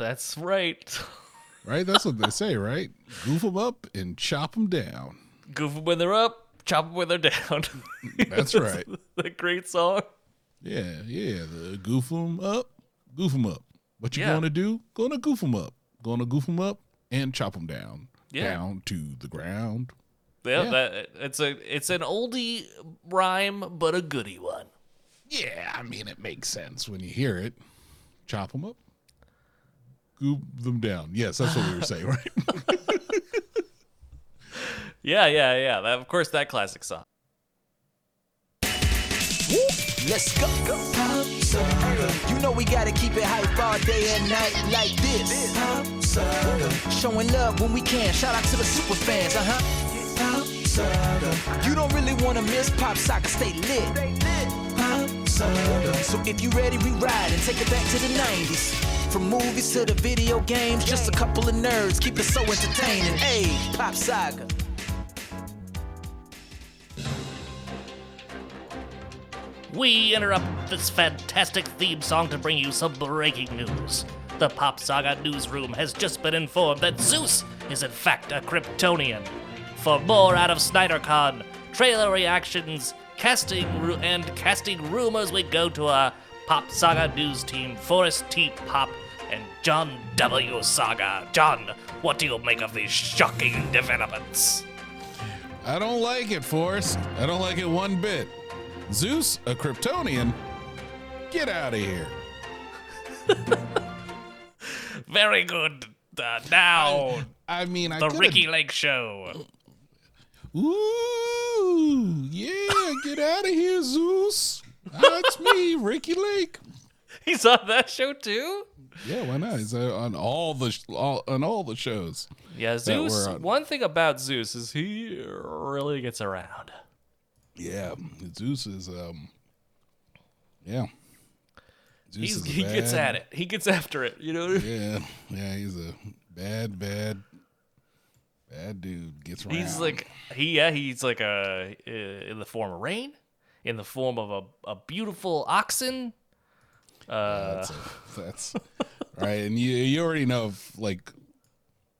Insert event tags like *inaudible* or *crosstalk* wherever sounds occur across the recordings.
That's right. *laughs* Right? That's what they say, right? Goof them up and chop them down. Goof 'em when they're up, chop 'em when they're down. *laughs* That's right. the great song. Yeah, yeah. The goof them up, goof them up. What you Yeah. gonna do? Gonna goof them up. Gonna goof them up and chop them down. Yeah. Down to the ground. Yeah, Yeah. That, it's a it's an oldie rhyme, but a goodie one. Yeah, I mean it makes sense when you hear it. Chop them up, goof them down. Yes, that's what we were saying, right? *laughs* Yeah, yeah, yeah. That, of course, that classic song. Let's go. You know we gotta keep it hype all day and night like this. Showing love when we can. Shout out to the super fans, uh huh. You don't really wanna miss Pop Saga, stay lit. So if you ready, we ride and take it back to the 90s. From movies to the video games, just a couple of nerds keep it so entertaining. Hey, Pop Saga. We interrupt this fantastic theme song to bring you some breaking news. The Pop Saga newsroom has just been informed that Zeus is in fact a Kryptonian. For more out of SnyderCon, trailer reactions, casting ru- and casting rumors, we go to our Pop Saga news team, Forrest T. Pop and John W. Saga. John, what do you make of these shocking developments? I don't like it, Forrest. I don't like it one bit. Zeus, a Kryptonian? Get out of here. *laughs* Very good. Uh, now, I mean, I the coulda- Ricki Lake Show. Ooh, yeah, get out of here, Zeus. That's me, Ricki Lake. *laughs* He's on that show too. Yeah, why not? He's on all the all, on all the shows. Yeah, Zeus. on. One thing about Zeus is he really gets around. Yeah, Zeus is um, yeah. Zeus He's, is a he gets at it. He gets after it. You know. *laughs* Yeah, yeah, he's a bad, bad, bad dude. Gets around. He's like he yeah he's like a uh, in the form of rain, in the form of a, a beautiful oxen. Uh, that's, a, that's *laughs* right, and you you already know if like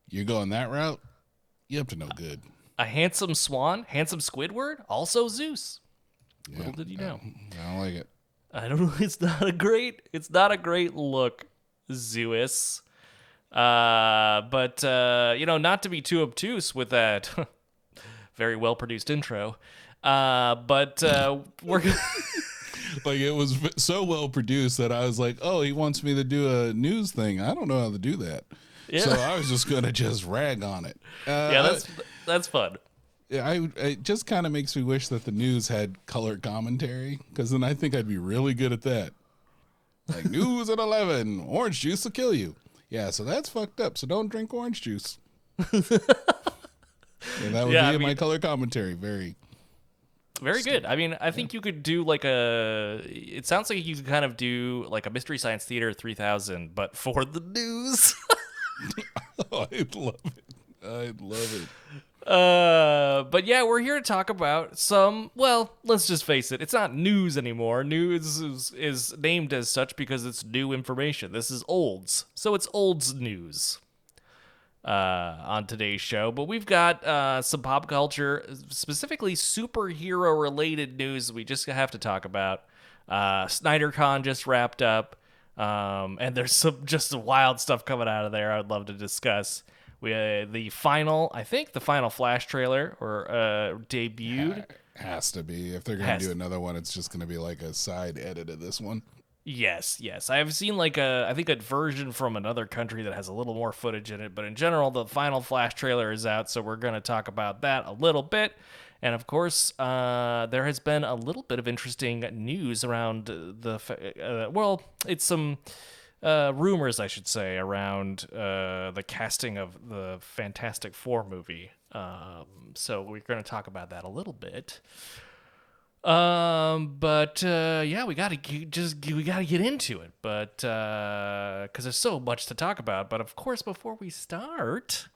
you're going that route, you have to know good. a handsome swan, handsome Squidward, also Zeus. Little did you know. I don't like it. I don't know. *laughs* It's not a great. It's not a great look, Zeus. Uh, but uh, you know, not to be too obtuse with that *laughs* very well produced intro. Uh, but uh, we're *laughs* Like it was so well produced that I was like, oh, he wants me to do a news thing. I don't know how to do that. So I was just gonna just rag on it. Uh, yeah, that's that's fun. Yeah, I it just kind of makes me wish that the news had color commentary because then I think I'd be really good at that. Like *laughs* news at eleven, orange juice will kill you. Yeah, so that's fucked up. So don't drink orange juice. *laughs* and that would Yeah, be I in my color commentary. Very. Very good. I mean, I think you could do like a. It sounds like you could kind of do like a Mystery Science Theater 3000, but for the news. Oh, *laughs* I'd love it. I'd love it. Uh, but yeah, we're here to talk about some. Well, let's just face it; it's not news anymore. News is, is named as such because it's new information. This is olds, so it's olds news. Uh, on today's show, but we've got uh some pop culture, specifically superhero related news. We just have to talk about. Uh, SnyderCon just wrapped up. Um, and there's some just some wild stuff coming out of there. I'd love to discuss. We uh, the final, I think the final Flash trailer or uh, debuted. Has to be. If they're gonna Has do another one, it's just gonna be like a side edit of this one. Yes, yes. I've seen like a I think a version from another country that has a little more footage in it, but in general the final Flash trailer is out, so we're going to talk about that a little bit. And of course, uh, there has been a little bit of interesting news around the uh, well, it's some uh, rumors, I should say, around uh, the casting of the Fantastic Four movie. Um, so we're going to talk about that a little bit. Um, but uh, yeah, we gotta g- just we gotta get into it, but because there's so much to talk about. But of course, before we start,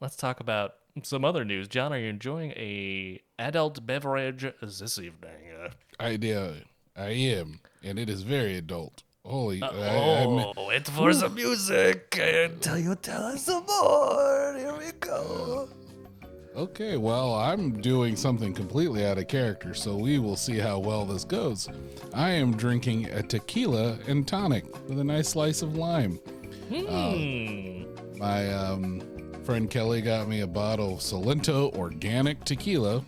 let's talk about some other news. John, are you enjoying a adult beverage this evening? I do. I am, and it is very adult. Holy, I, I Oh, it's for some music. Until you tell us some more. Here we go. Okay. Well, I'm doing something completely out of character, so we will see how well this goes. I am drinking a tequila and tonic with a nice slice of lime. Hmm. My um, friend Kelly got me a bottle of Solento organic tequila.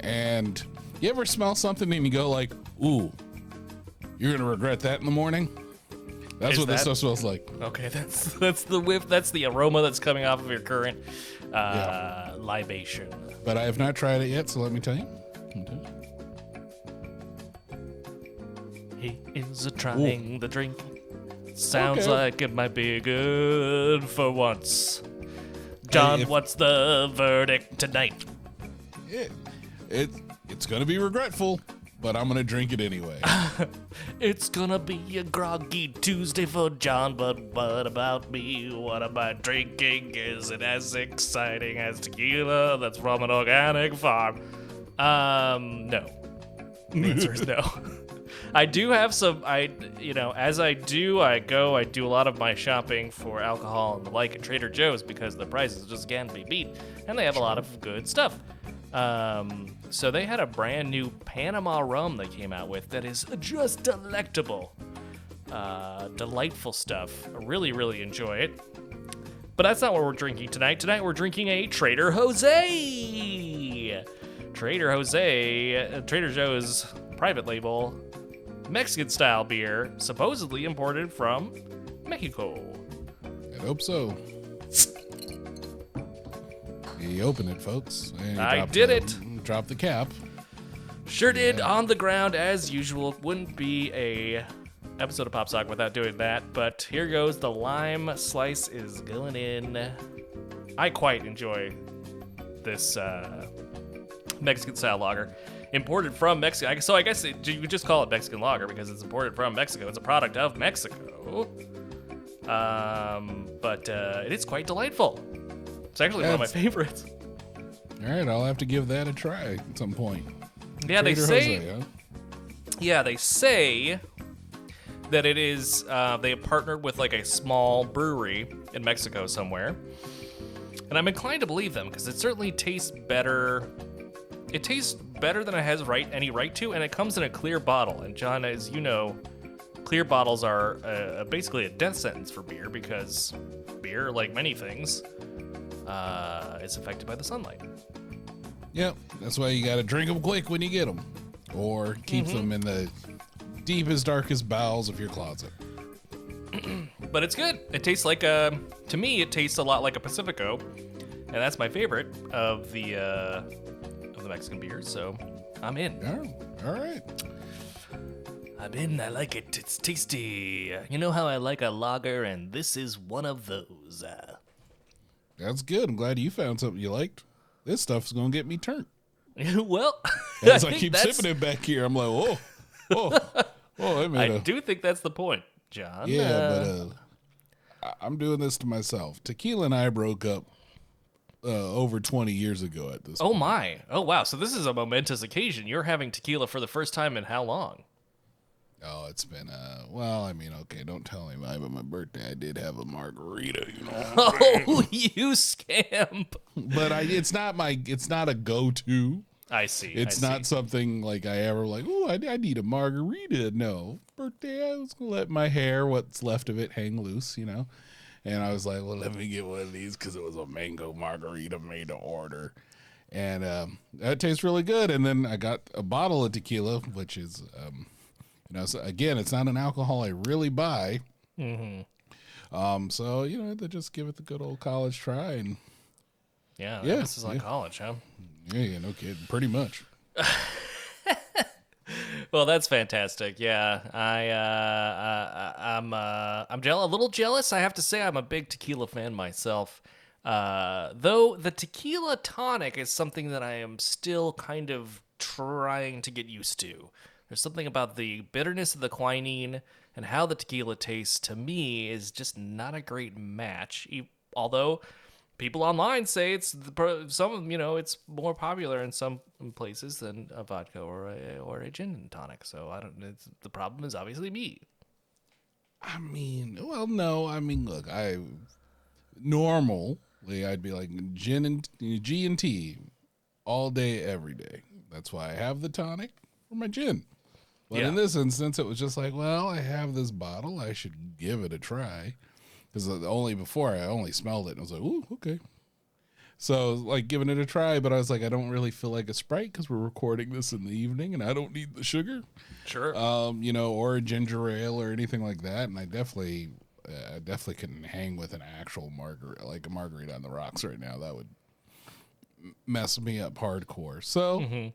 And you ever smell something and you go like, "Ooh, you're gonna regret that in the morning." That's Is what this stuff smells like. Okay, *laughs* that's that's the whiff. That's the aroma that's coming off of your current uh, libation. But I have not tried it yet, so let me tell you. He is a trying the drink. Sounds Okay. like it might be good for once. John, if- what's the verdict tonight? It, it it's gonna be regretful, but I'm gonna drink it anyway. *laughs* It's gonna be a groggy Tuesday for John, but what about me? What am I drinking? Is it as exciting as tequila that's from an organic farm? Um, no. The answer is no. *laughs* I do have some. I, you know, as I do, I go. I do a lot of my shopping for alcohol and the like at Trader Joe's because the prices just can't be beat, and they have a lot of good stuff. Um, so they had a brand new Panama rum they came out with that is just delectable, uh, delightful stuff. I really, really enjoy it. But that's not what we're drinking tonight. Tonight we're drinking a Trader Jose. Trader Jose, uh, Trader Joe's private label, Mexican style beer, supposedly imported from Mexico. I hope so. You open it, folks. and I did the- it. Drop the cap. Sure did on the ground as usual. Wouldn't be a episode of Pop Saga without doing that. But here goes. The lime slice is going in. I quite enjoy this uh, Mexican style lager, imported from Mexico. I- So I guess it, you could just call it Mexican lager because it's imported from Mexico. It's a product of Mexico. Um, but uh, it is quite delightful. It's actually one of my favorites. All right, I'll have to give that a try at some point. Yeah, they say. Jose, huh? Yeah, they say that it is. Uh, they have partnered with like a small brewery in Mexico somewhere, and I'm inclined to believe them because it certainly tastes better. It tastes better than it has right any right to, and it comes in a clear bottle. And John, as you know, clear bottles are uh, basically a death sentence for beer because beer, like many things, uh, is affected by the sunlight. Yep, that's why you got to drink them quick when you get them, or keep Mm-hmm. them in the deepest, darkest bowels of your closet. *clears throat* but it's good. It tastes like a. To me, it tastes a lot like a Pacifico, and that's my favorite of the uh, of the Mexican beers. So I'm in. Oh, all right. I'm in. I like it. It's tasty. You know how I like a lager, and this is one of those. Uh, That's good. I'm glad you found something you liked. This stuff's gonna get me turned. *laughs* well, As *laughs* I, think keep that's- sipping it back here, I'm like, oh, oh, oh, *laughs* I I do think that's the point, John. yeah, Uh, but uh, I- I'm doing this to myself. Tequila and I broke up uh, over 20 years ago at this. oh my! Oh wow! So this is a momentous occasion. You're having tequila for the first time in how long? Oh, it's been uh well, I mean, okay, don't tell anybody, but my birthday I did have a margarita, you know. *laughs* Oh, *laughs* *laughs* you scamp! but I it's not my it's not a go-to. I see. It's I not see. something like I ever like, "Oh, I, I need a margarita." No. Birthday, I was going to let my hair, what's left of it, hang loose, you know. And I was like, "Well, let me get one of these cuz it was a mango margarita made to order." And um, that tastes really good. And then I got a bottle of tequila, which is um, you know, so again, it's not an alcohol I really buy. Mm-hmm. Um, so you know, they just give it the good old college try, and Yeah, Yeah, this is like yeah. college, huh? yeah, yeah, no kidding, pretty much. *laughs* Well, that's fantastic. Yeah, I, uh, I I'm, uh, I'm jeal- a little jealous. I have to say, I'm a big tequila fan myself. Uh, though the tequila tonic is something that I am still kind of trying to get used to. There's something about the bitterness of the quinine and how the tequila tastes to me is just not a great match. Although people online say it's the, some you know it's more popular in some places than a vodka or a or a gin and tonic. So I don't. The problem is obviously me. I mean, well, no. I mean, look, I normally I'd be like gin and G and T all day, every day. That's why I have the tonic for my gin. But Yeah. in this instance, it was just like, well, I have this bottle. I should give it a try. Because only before I only smelled it and I was like, ooh, okay. So like giving it a try, but I was like, I don't really feel like a Sprite because we're recording this in the evening and I don't need the sugar Sure. um, you know, or a ginger ale or anything like that. And I definitely, uh, I definitely couldn't hang with an actual margarita, like a margarita on the rocks right now. That would mess me up hardcore. So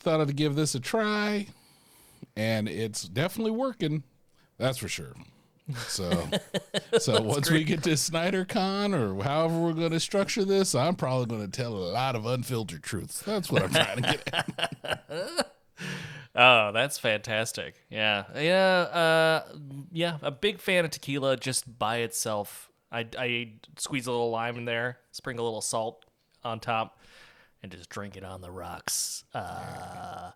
thought I'd give this a try, and it's definitely working. That's for sure. So, *laughs* so once we get to Snyder Con or however we're going to structure this, I'm probably going to tell a lot of unfiltered truths. That's what I'm trying to get at. *laughs* Oh, that's fantastic. Yeah. Yeah. Uh, yeah. A big fan of tequila just by itself. I, I squeeze a little lime in there, sprinkle a little salt on top, and just drink it on the rocks. Uh,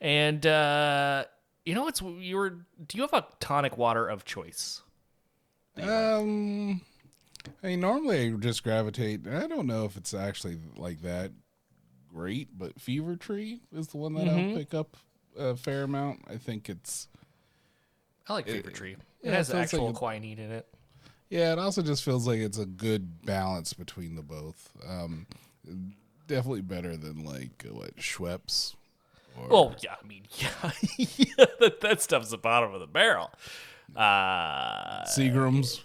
and, uh, you know, it's, you were, do you have a tonic water of choice? Um, I mean, normally I just gravitate. I don't know if it's actually like that great, but Fever Tree is the one that I'll pick up a fair amount. I think it's I like Fever Tree. It yeah, has it actual like quinine in it. yeah. It also just feels like it's a good balance between the both. Um, definitely better than like what Schweppes. Or, Oh yeah, I mean, *laughs* yeah, yeah *laughs* that, that stuff's the bottom of the barrel. Uh, Seagram's.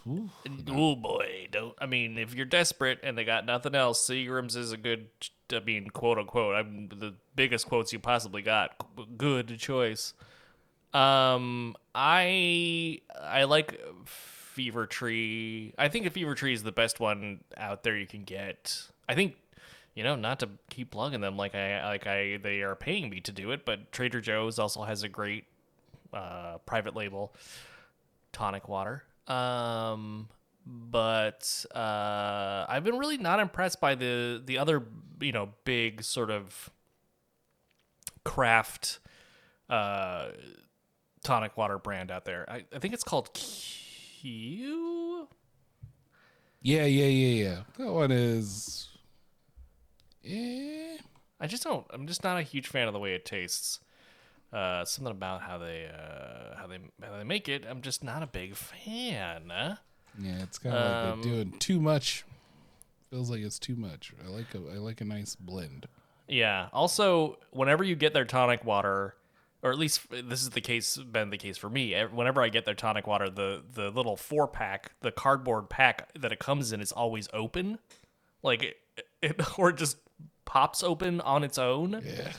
Oh boy, don't. I mean, if you're desperate and they got nothing else, Seagram's is a good. I mean, quote unquote. I'm the biggest quotes you possibly got. Good choice. Um, I I like Fever Tree. I think a Fever Tree is the best one out there you can get. I think you know not to keep plugging them like I like I they are paying me to do it, but Trader Joe's also has a great uh, private label tonic water. Um, but uh, I've been really not impressed by the the other you know big sort of craft uh, tonic water brand out there. I, I think it's called Q. Yeah, yeah, yeah, yeah. That one is. Eh. I just don't. I'm just not a huge fan of the way it tastes. Uh, something about how they uh, how they how they make it. I'm just not a big fan. Yeah, it's kind of like Um, they're doing too much. Feels like it's too much. I like a I like a nice blend. Yeah. Also, whenever you get their tonic water, or at least this is the case, been the case for me. Whenever I get their tonic water, the the little four pack, the cardboard pack that it comes in is always open, like it, *laughs* or it just pops open on its own. Yeah.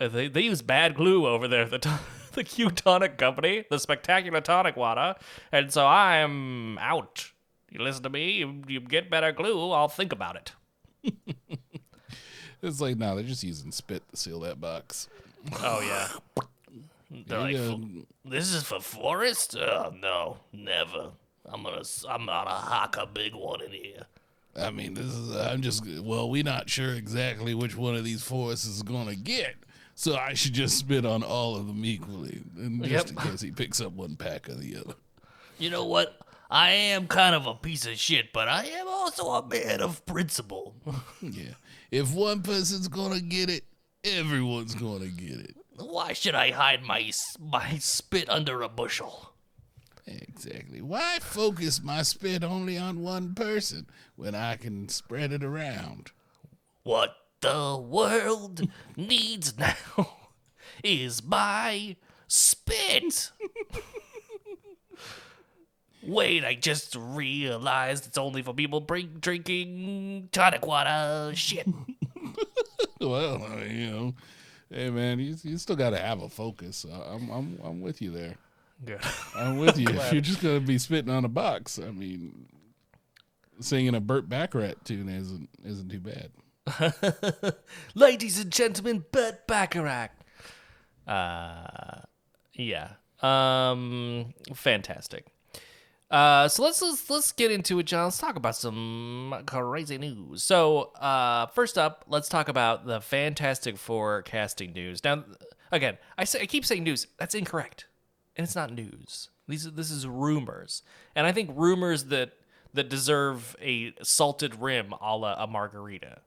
Uh, They they use bad glue over there. The *laughs* the Q Tonic Company, the spectacular tonic water, and so I'm out. You listen to me. You, you get better glue. I'll think about it. *laughs* It's like no, they're just using spit to seal that box. Oh yeah. They're like, Yeah. "Fo- this is for Forrest? Oh no, never. I'm gonna, I'm gonna hack a big one in here. I mean, this is I'm just well, we're not sure exactly which one of these forests is gonna get. So I should just spit on all of them equally, and just Yep. in case he picks up one pack or the other. You know what? I am kind of a piece of shit, but I am also a man of principle. *laughs* Yeah. If one person's gonna get it, everyone's gonna get it. Why should I hide my my spit under a bushel? Exactly. Why focus my spit only on one person when I can spread it around? What the world needs now *laughs* is my spit. *laughs* Wait, I just realized it's only for people bring, drinking tonic water. Shit. *laughs* Well, you know, hey man, you, you still got to have a focus. Uh, I'm I'm I'm with you there. Good. *laughs* I'm with you. *laughs* if you're just gonna be spitting on a box, I mean, singing a Burt Bacharach tune isn't isn't too bad. *laughs* Ladies and gentlemen, Burt Bacharach. Uh, yeah. Um, fantastic. Uh, so let's, let's let's get into it, John. Let's talk about some crazy news. So, uh, first up, let's talk about the Fantastic Four casting news. Now, again, I say I keep saying news. That's incorrect, and it's not news. These this is rumors, and I think rumors that that deserve a salted rim a la a margarita.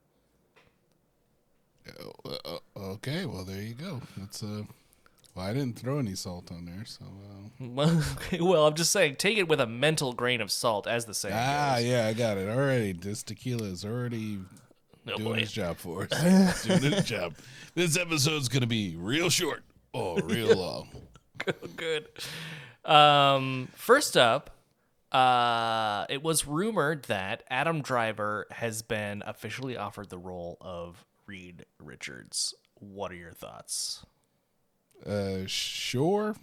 Uh, okay, well there you go. That's uh, well I didn't throw any salt on there, so uh, *laughs* well, I'm just saying, take it with a mental grain of salt, as the saying ah goes. yeah, I got it already. This tequila is already doing boy. its job for us. *laughs* Doing its job. This episode's gonna be real short or real *laughs* long. *laughs* Good. Um, first up, uh, it was rumored that Adam Driver has been officially offered the role of Reed Richards. What are your thoughts? Uh, sure.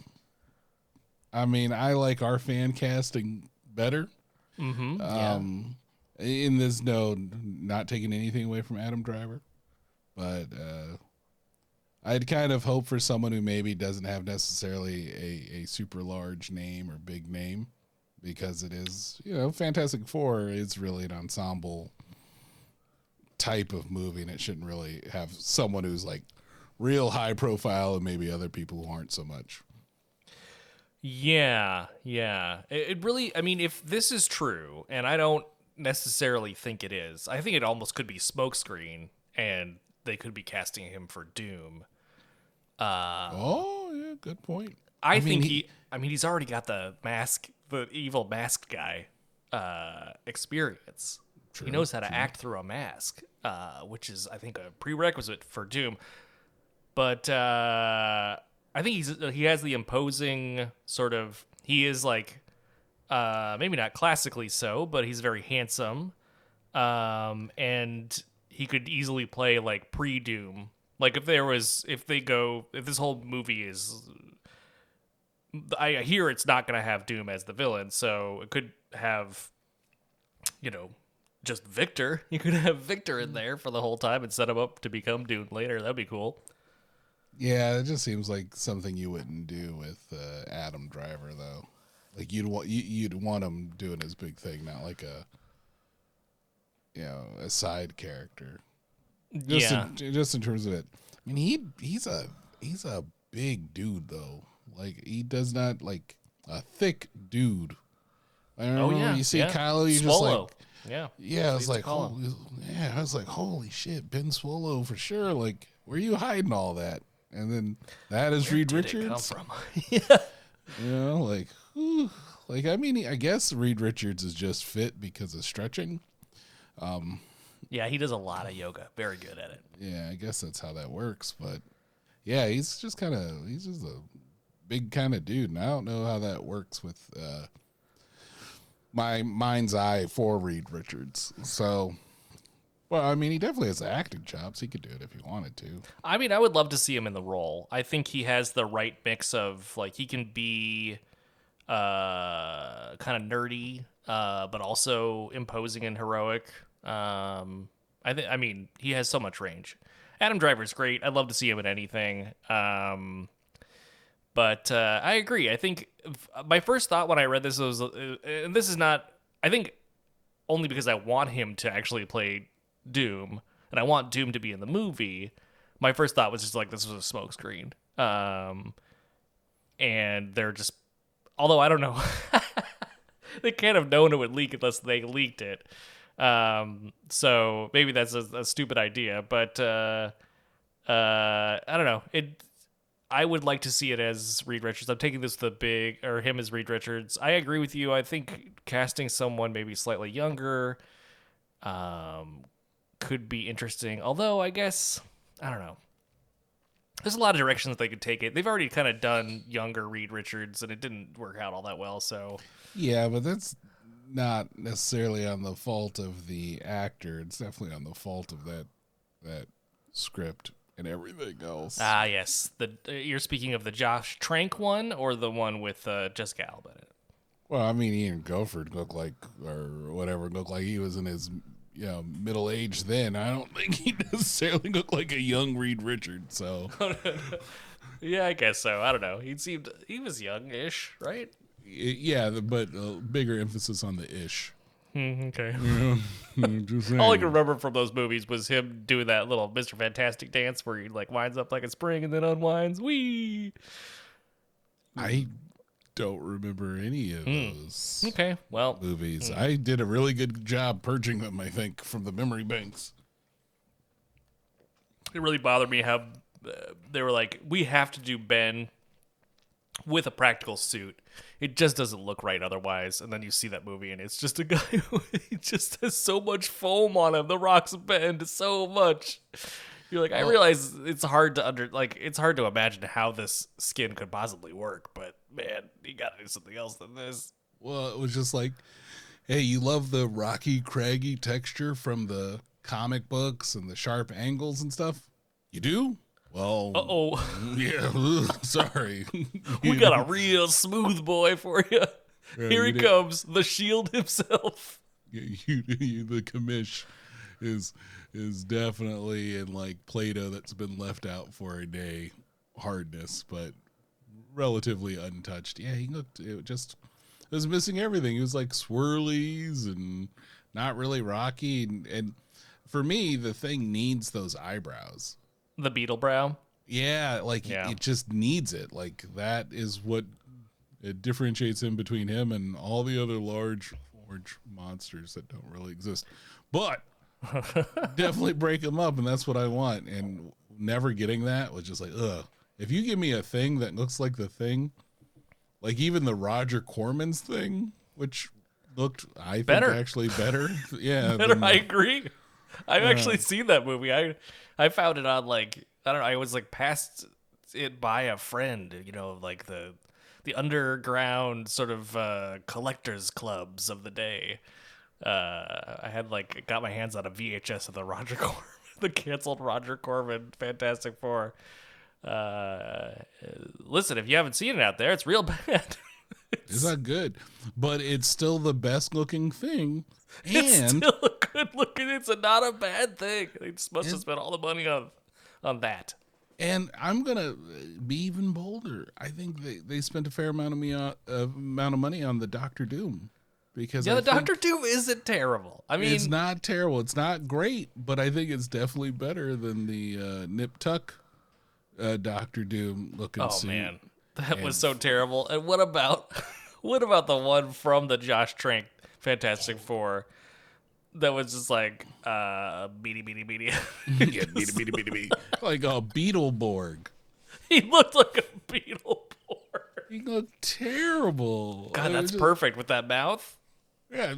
I mean, I like our fan casting better. Mm-hmm. Um, in this no, not taking anything away from Adam Driver, but uh, I'd kind of hope for someone who maybe doesn't have necessarily a, a super large name or big name, because it is you know Fantastic Four is really an ensemble type of movie, and it shouldn't really have someone who's like real high profile and maybe other people who aren't so much. Yeah, yeah. It, it really, I mean, if this is true, and I don't necessarily think it is, I think it almost could be smokescreen, and they could be casting him for Doom. Uh, Oh yeah, good point. I, mean, think he- he, I mean, he's already got the mask, the evil masked guy uh, experience. he knows how to act through a mask, uh, which is, I think, a prerequisite for Doom. But uh, I think he's he has the imposing sort of. He is like, uh, maybe not classically so, but he's very handsome, um, and he could easily play like pre Doom. Like if there was, if they go, if this whole movie is I hear it's not going to have Doom as the villain, so it could have, you know, just Victor. *laughs* You could have Victor in there for the whole time and set him up to become Doom later. That'd be cool. Yeah, it just seems like something you wouldn't do with uh, Adam Driver, though. Like you'd want you, you'd want him doing his big thing, not like a you know a side character. Just yeah, in, just in terms of it. I mean, he he's a he's a big dude though. Like he does not like a thick dude. I don't oh know. yeah. You see yeah. Kylo, you just like yeah. yeah, I was like, holy, yeah, I was like, holy shit, Ben Solo for sure. Like, where you hiding all that? And then that is Reed Where come Richards. from? *laughs* You know, like, whew. like I mean, I guess Reed Richards is just fit because of stretching. Um, yeah, he does a lot of yoga. Very good at it. Yeah, I guess that's how that works. But yeah, he's just kind of he's just a big kind of dude, and I don't know how that works with uh, my mind's eye for Reed Richards. So, well, I mean, he definitely has acting chops. He could do it if he wanted to. I mean, I would love to see him in the role. I think he has the right mix of like he can be uh kind of nerdy uh but also imposing and heroic. Um I think I mean, he has so much range. Adam Driver's great. I'd love to see him in anything. Um but uh, I agree. I think my first thought when I read this was, uh, and this is not, I think, only because I want him to actually play Doom, and I want Doom to be in the movie. My first thought was just like this was a smokescreen, um, and they're just, although I don't know, *laughs* they can't have known it would leak unless they leaked it. Um, so maybe that's a, a stupid idea, but uh, uh, I don't know. It I would like to see it as Reed Richards. I'm taking this the big or him as Reed Richards. I agree with you. I think casting someone maybe slightly younger um could be interesting. Although I guess I don't know. There's a lot of directions they could take it. They've already kind of done younger Reed Richards and it didn't work out all that well, so Yeah, but that's not necessarily on the fault of the actor. It's definitely on the fault of that that script and everything else. ah yes. The uh, you're speaking of the Josh Trank one or the one with uh, Jessica Alba in it? Well, I mean, Ioan Gruffudd looked like, or whatever, looked like he was in his, you know, middle age then. I don't *laughs* think he necessarily looked like a young Reed Richards. So, *laughs* Yeah, I guess so. I don't know. He seemed he was young-ish, right? Yeah, but bigger emphasis on the ish. Mm, okay. *laughs* Just saying. All I can remember from those movies was him doing that little Mr. Fantastic dance where he like winds up like a spring and then unwinds. Wee. I don't remember any of hmm. those Okay, well, movies. Hmm. I did a really good job purging them, I think, from the memory banks. it really bothered me how uh, they were like, we have to do Ben with a practical suit. It just doesn't look right otherwise. And then you see that movie, and it's just a *laughs* guy who he just has so much foam on him. The rocks bend so much. You're like, I realize it's hard to under like it's hard to imagine how this skin could possibly work, but man, you gotta do something else than this. Well, it was just like, hey, you love the rocky, craggy texture from the comic books and the sharp angles and stuff? You do? Well, Uh oh, *laughs* yeah, ugh, *laughs* sorry. *laughs* we got a real smooth boy for you. Here he did- comes, the shield himself. you, you, you- the commish is is definitely in like Play-Doh that's been left out for a day hardness, but relatively untouched. Yeah, he looked it just it was missing everything. It was like swirlies and not really rocky and, and for me the thing needs those eyebrows. The beetle brow. Yeah, like Yeah. it just needs it. Like that is what it differentiates him between him and all the other large orange monsters that don't really exist. But *laughs* definitely break them up, and that's what I want. And never getting that was just like, ugh. If you give me a thing that looks like the thing, like even the Roger Corman's thing, which looked, I think, Better. actually better. *laughs* yeah, Better, I agree. I've actually seen that movie. I I found it on like I don't know. I was like passed it by a friend. You know, like the the underground sort of uh, collectors clubs of the day. Uh, I had like got my hands on a VHS of the Roger *laughs* Corman, the canceled Roger Corman Fantastic Four. Uh, listen, if you haven't seen it out there, it's real *laughs* bad. It's not good, but it's still the best looking thing. It's And *laughs* good looking. It's a, not a bad thing. They just must have spent all the money on on that. and I'm gonna be even bolder. I think they, they spent a fair amount of me uh, amount of money on the Doctor Doom because Yeah, I the Doctor Doom isn't terrible. I mean, it's not terrible. It's not great, but I think it's definitely better than the uh, Nip Tuck uh, Doctor Doom looking oh suit. man, that was so terrible. And what about *laughs* what about the one from the Josh Trank Fantastic Four? That was just like uh beady beady beady. yeah, *laughs* beady, beady, beady, beady. like a Beetleborg. he looked like a Beetleborg. He looked terrible. God, that's just- perfect with that mouth. Yeah,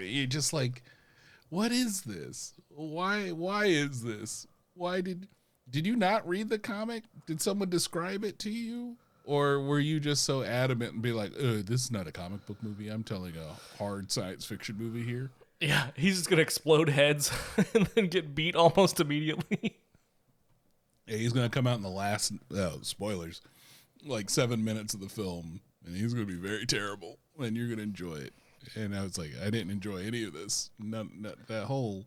you're just like, what is this? Why? Why is this? Why did did you not read the comic? Did someone describe it to you, or were you just so adamant and be like, "Uh, this is not a comic book movie. I'm telling a hard science fiction movie here." Yeah, he's just gonna explode heads *laughs* and then get beat almost immediately. Yeah, he's gonna come out in the last oh, spoilers, like seven minutes of the film, and he's gonna be very terrible, and you're gonna enjoy it. And I was like, I didn't enjoy any of this. None, none, that whole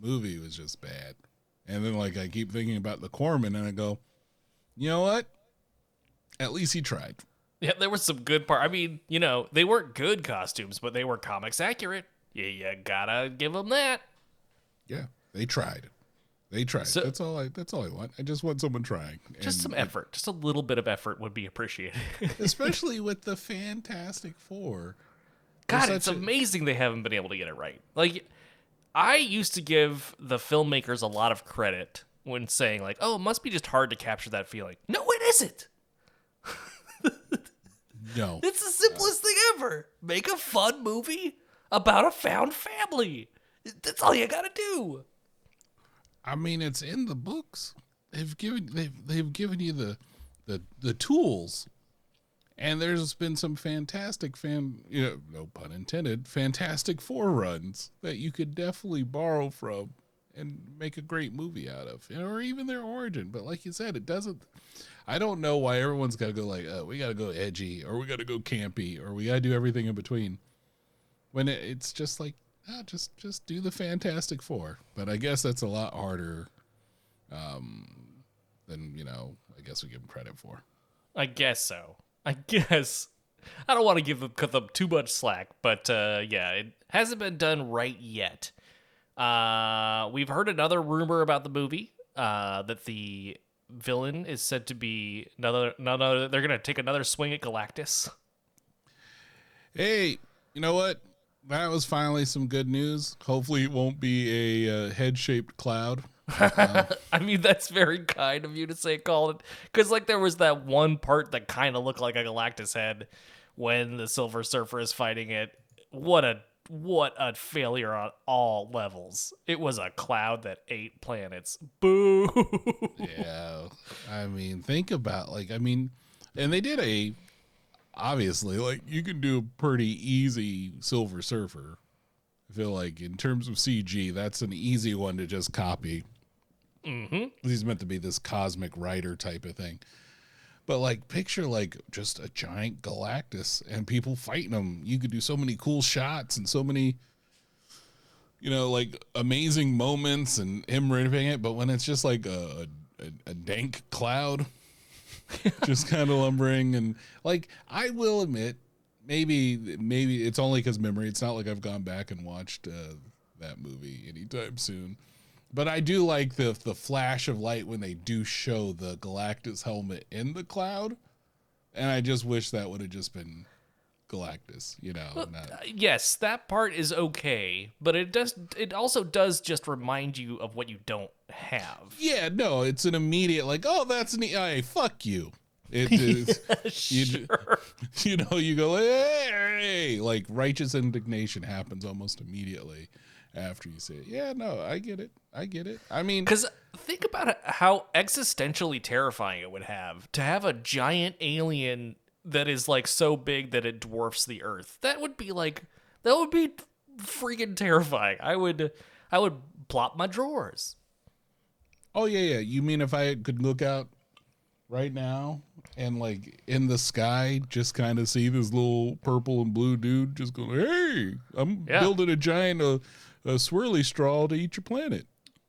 movie was just bad. And then like I keep thinking about the Corman, and I go, you know what? At least he tried. Yeah, there was some good part. I mean, you know, they weren't good costumes, but they were comics accurate. Yeah, you gotta give them that. Yeah, they tried. They tried. So- that's all I. That's all I want. I just want someone trying. Just And some effort, just a little bit of effort would be appreciated. *laughs* especially with the Fantastic Four. God, it's a- amazing they haven't been able to get it right. Like, I used to give the filmmakers a lot of credit when saying, like, oh, it must be just hard to capture that feeling. No, it isn't. *laughs* No, It's the simplest thing ever. Make a fun movie about a found family. That's all you gotta do. I mean, it's in the books. They've given they've they've given you the the the tools, and there's been some fantastic fan you know no pun intended fantastic foreruns that you could definitely borrow from and make a great movie out of, or even their origin. But like you said, it doesn't. I don't know why everyone's got to go like, uh, we got to go edgy, or we got to go campy, or we got to do everything in between. When it, it's just like, ah, just just do the Fantastic Four. But I guess that's a lot harder um, than you know. I guess we give them credit for. I guess so. I *laughs* guess. I don't want to give them, cut them too much slack, but uh, yeah, it hasn't been done right yet. Uh, we've heard another rumor about the movie uh, that the villain is said to be another another. They're gonna take another swing at Galactus. Hey, you know what? That was finally some good news. Hopefully, it won't be a uh, head-shaped cloud. *laughs* I mean, that's very kind of you to say call it because like there was that one part that kind of looked like a Galactus head when the Silver Surfer is fighting it. What a what a failure on all levels. It was a cloud that ate planets. Boo. *laughs* yeah, I mean, think about like I mean, and they did a obviously like you can do a pretty easy Silver Surfer. I feel like in terms of CG, that's an easy one to just copy. Mm-hmm. He's meant to be this cosmic writer type of thing. But like, picture like just a giant Galactus and people fighting him. You could do so many cool shots and so many, you know, like amazing moments and him ripping it. But when it's just like a a, a dank cloud, *laughs* just kind of lumbering and like, I will admit, maybe maybe it's only because memory. It's not like I've gone back and watched uh, that movie anytime soon. But I do like the the flash of light when they do show the Galactus helmet in the cloud, and I just wish that would have just been Galactus, you know. not- yes, that part is okay, but it does it also does just remind you of what you don't have. yeah, no, it's an immediate like, oh, that's an hey, fuck you. It *laughs* is, you, Sure. *laughs* you know, you go, hey, like righteous indignation happens almost immediately after you say, it. yeah, no, I get it, I get it. I mean, Because think about how existentially terrifying it would have to have a giant alien that is like so big that it dwarfs the Earth. That would be like that would be freaking terrifying. I would I would plop my drawers. Oh yeah, yeah. You mean if I could look out right now and like in the sky, just kind of see this little purple and blue dude just going, "Hey, I'm Yeah. building a giant uh, a swirly straw to eat your planet."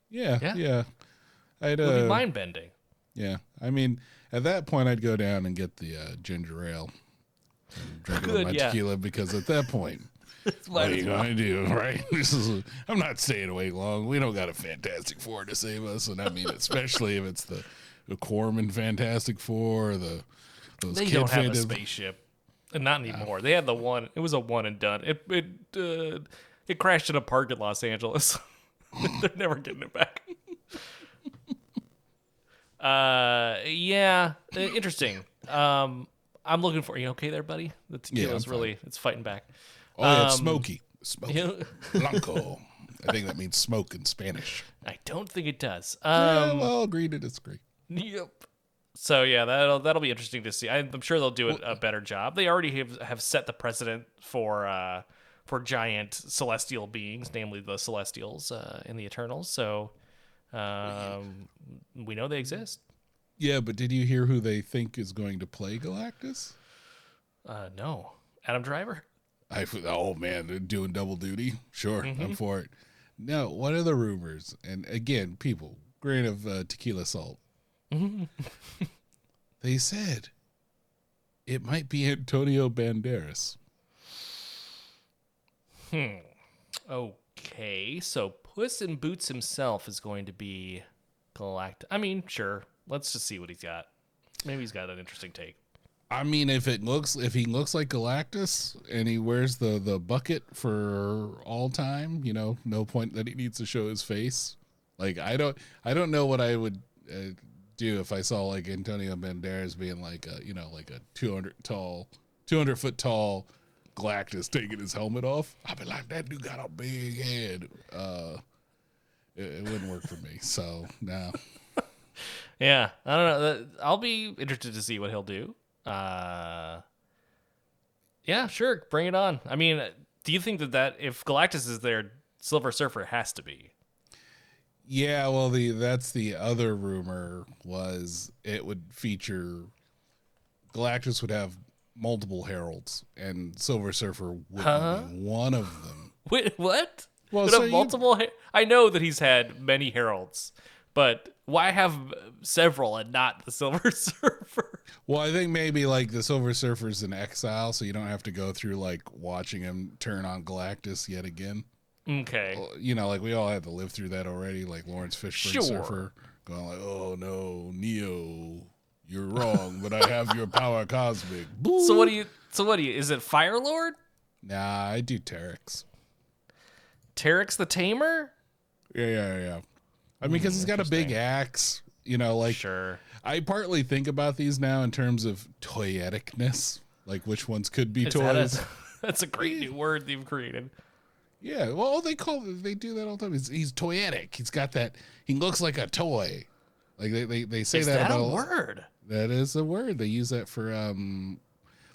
Yeah, Yeah. yeah. I'd would be uh, mind bending. yeah. I mean, at that point, I'd go down and get the uh, ginger ale, and drink Good, my yeah. tequila because at that point. What are you gonna do, right? *laughs* This is. I'm not staying awake long. We don't got a Fantastic Four to save us, and I mean, especially if it's the the Corman Fantastic Four, the those They kid don't have a spaceship. And not anymore. They had the one. It was a one and done. It it uh, it crashed in a park in Los Angeles. *laughs* They're never getting it back. *laughs* uh, yeah, uh, interesting. Um, I'm looking for you. Okay, there, buddy. The tequila's I'm really it's fighting back. Oh, yeah, Um, it's Smoky, Smoky You know, Blanco. *laughs* I think that means smoke in Spanish. I don't think it does. yeah, Um, well, agree to disagree. Yep. So yeah, that'll that'll be interesting to see. I'm, I'm sure they'll do a, a better job. They already have have set the precedent for uh, for giant celestial beings, namely the Celestials uh, in the Eternals. So um, we know they exist. Yeah, but did you hear who they think is going to play Galactus? Uh, no, Adam Driver. I oh man, doing double duty. Sure, Mm-hmm. I'm for it. No, what are the rumors? And again, people, grain of uh, tequila salt. *laughs* they said it might be Antonio Banderas. Hmm. Okay, so Puss in Boots himself is going to be Galactus. I mean, sure. Let's just see what he's got. Maybe he's got an interesting take. I mean, if it looks if he looks like Galactus and he wears the the bucket for all time, you know, no point that he needs to show his face. Like I don't I don't know what I would uh, do if I saw like Antonio Banderas being like a you know like a two hundred tall, two hundred foot tall Galactus taking his helmet off. I'd be like, that dude got a big head. Uh, it, it wouldn't work for me. So no. *laughs* Yeah, I don't know. I'll be interested to see what he'll do. Uh, yeah, sure, bring it on. I mean, do you think that that if Galactus is there, Silver Surfer has to be? Yeah, well, the that's the other rumor was it would feature Galactus would have multiple heralds, and Silver Surfer would Huh? be one of them. *laughs* Wait, what? Well, so have you- multiple. Her- I know that he's had many heralds, but why have several and not the Silver *laughs* Surfer? Well, I think maybe like the Silver Surfer's in exile, so you don't have to go through like watching him turn on Galactus yet again. Okay, You know, like we all had to live through that already, like Laurence Fishburne Sure. Surfer. going like, "Oh no, Neo, you're wrong, but I have your power cosmic." *laughs* So what do you? So what do you? Is it Fire Lord? Nah, I do Terrax. Terrax the Tamer? Yeah, yeah, yeah. I mean, because he's got a big axe. You know, like Sure. I partly think about these now in terms of toyeticness, like which ones could be Is that a- toys. *laughs* that's a great new word you've created. Yeah, well, they call they do that all the time. He's, he's toyetic. He's got that. He looks like a toy. Like they they, they say Is that, that about a word? That is a word. They use that for um,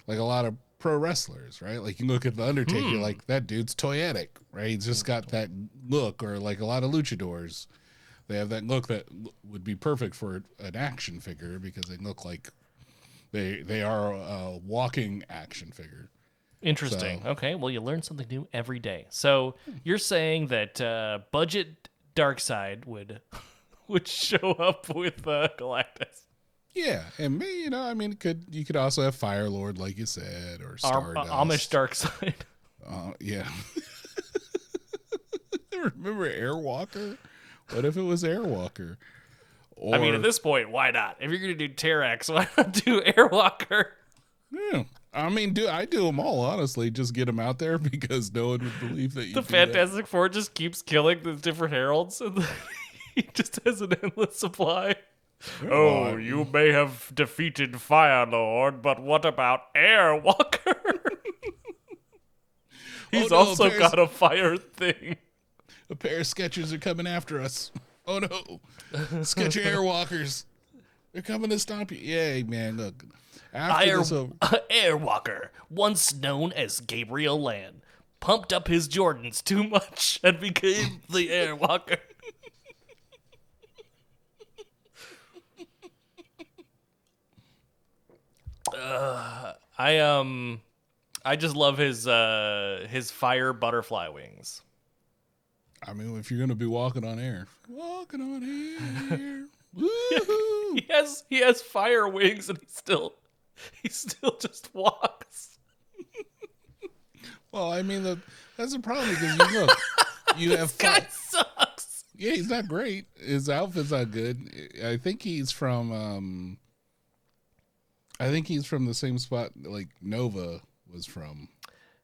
like a lot of pro wrestlers, right? Like you look at the Undertaker, Hmm. like that dude's toyetic, right? He's just got that look, or like a lot of luchadors, they have that look that would be perfect for an action figure because they look like they they are a walking action figure. Interesting. So- Okay, well, you learn something new every day. So you're saying that uh, budget Darkseid would *laughs* would show up with uh, Galactus, Yeah, and me, you know, I mean, it could you could also have Fire Lord, like you said, or Ar- uh, Stardust. Amish Darkseid. Uh, yeah. *laughs* Remember Airwalker? What if it was Airwalker? Or, I mean, at this point, why not? If you're gonna do Terrax, *laughs* why not do Airwalker? yeah. I mean, do I do them all honestly? Just get them out there *laughs* because no one would believe that you. The do that. Fantastic Four just keeps killing the different heralds, and *laughs* he just has an endless supply. Oh, you may have defeated Fire Lord, but what about Airwalker? Oh, He's no, also there's- got a fire thing. A pair of Skechers are coming after us. Oh no, Sketcher *laughs* Airwalkers! They're coming to stomp you. Yay, man! Look, after Air, this, uh, *laughs* Airwalker, once known as Gabriel Lan, pumped up his Jordans too much *laughs* and became the Airwalker. Uh, I um, I just love his uh his fire butterfly wings. I mean, if you're gonna be walking on air, walking on air, *laughs* woohoo! He has he has fire wings and he still he still just walks. Well, I mean, the, that's the problem because you look, you *laughs* have Guy fi- sucks. Yeah, he's not great. His outfit's not good. I think he's from. um I think he's from the same spot like Nova was from.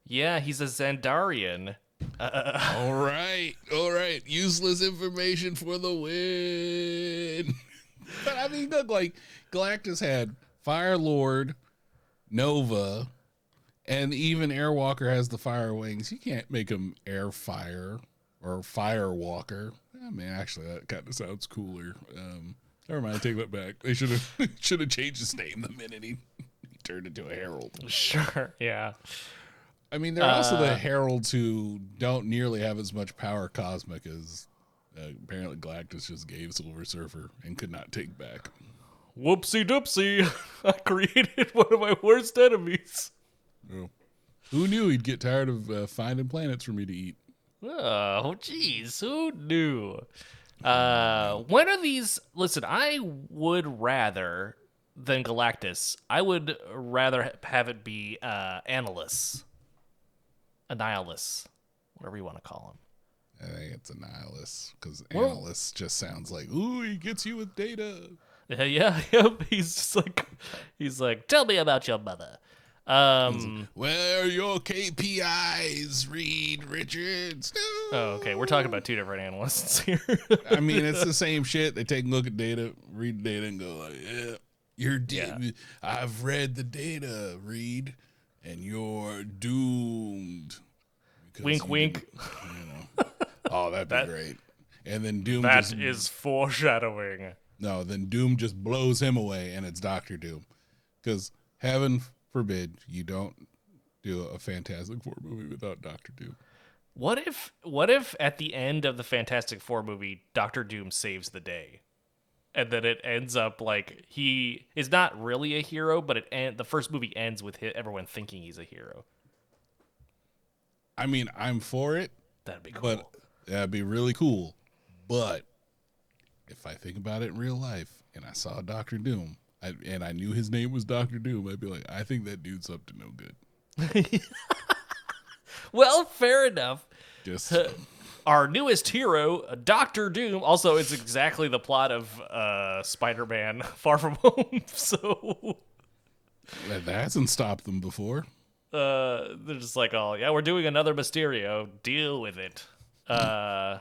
Yeah, he's a Xandarian. *laughs* All right, all right. Useless information for the win. *laughs* but I mean, look, like Galactus had Fire Lord, Nova, and even Airwalker has the fire wings. You can't make him Air Fire or Firewalker. I mean, actually, that kind of sounds cooler. Um, never mind, I take that back. They should have *laughs* should have changed his name the minute he, he turned into a herald. Sure, yeah. I mean, there are also the heralds who don't nearly have as much power cosmic as uh, apparently Galactus just gave Silver Surfer and could not take back. Whoopsie doopsie. *laughs* I created one of my worst enemies. Oh. Who knew he'd get tired of uh, finding planets for me to eat? Oh, jeez. Who knew? Uh, when are these? Listen, I would rather than Galactus. I would rather have it be uh, Annihilus, Annihilus, whatever you want to call him. I think it's Annihilus because Well- Annihilus just sounds like, ooh, he gets you with data. Yeah, yeah, *laughs* yep. He's just like, he's like, tell me about your mother. Um. Where are your KPIs, Reed Richards? No. Oh, okay. We're talking about two different analysts *laughs* here. I mean, it's the same shit. They take a look at data, read data, and go like, "Yeah, you're Yeah. dead. I've read the data, Reed, and you're doomed." Wink, you wink. You know. *laughs* Oh, that'd be great. And then Doom That just is foreshadowing. no. Then Doom just blows him away, and it's Doctor Doom. Because heaven forbid you don't do a Fantastic Four movie without Doctor Doom. What if what if at the end of the Fantastic Four movie Doctor Doom saves the day? And then it ends up like he is not really a hero, but it end, the first movie ends with hi everyone thinking he's a hero. I mean, I'm for it. That'd be cool. But that'd be really cool. But if I think about it in real life and I saw Doctor Doom I, and I knew his name was Doctor Doom, I'd be like, I think that dude's up to no good. *laughs* well, fair enough. Just our newest hero, Doctor Doom. Also, it's exactly the plot of uh, Spider-Man: *laughs* Far From Home. *laughs* so That hasn't stopped them before. uh, they're just like, "Oh, yeah, we're doing another Mysterio. Deal with it." Uh,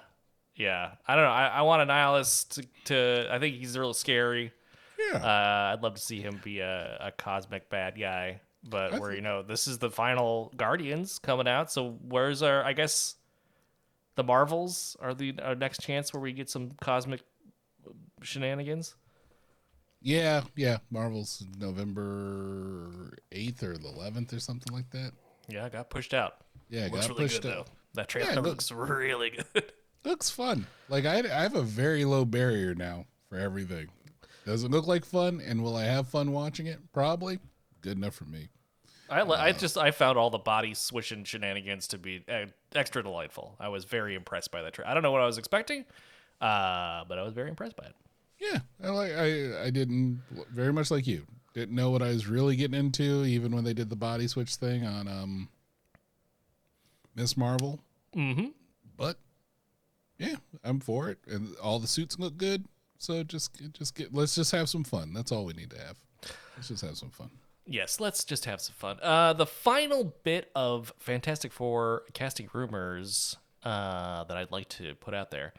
yeah, I don't know. I, I want Annihilus to, to. I think he's real scary. Yeah. Uh, I'd love to see him be a, a cosmic bad guy, but where you know this is the final Guardians coming out. So where's our? I guess the Marvels are the our next chance where we get some cosmic shenanigans. yeah, yeah. Marvel's November 8th or the 11th or something like that. Yeah, got pushed out. Yeah, looks got really pushed good out. though. That trailer Yeah, it looks really good. *laughs* Looks fun. Like I, I have a very low barrier now for everything. Does it look like fun? And will I have fun watching it? Probably. Good enough for me. I, li- I just I found all the body switching shenanigans to be uh, extra delightful. I was very impressed by that trailer. I don't know what I was expecting, uh, but I was very impressed by it. Yeah, I like. I I didn't very much like you. Didn't know what I was really getting into, even when they did the body switch thing on um Miss Marvel. Mm-hmm. But yeah, I'm for it, and all the suits look good. So just just get let's just have some fun. That's all we need to have. Let's just have some fun. Yes, let's just have some fun. Uh, the final bit of Fantastic Four casting rumors uh, that I'd like to put out there.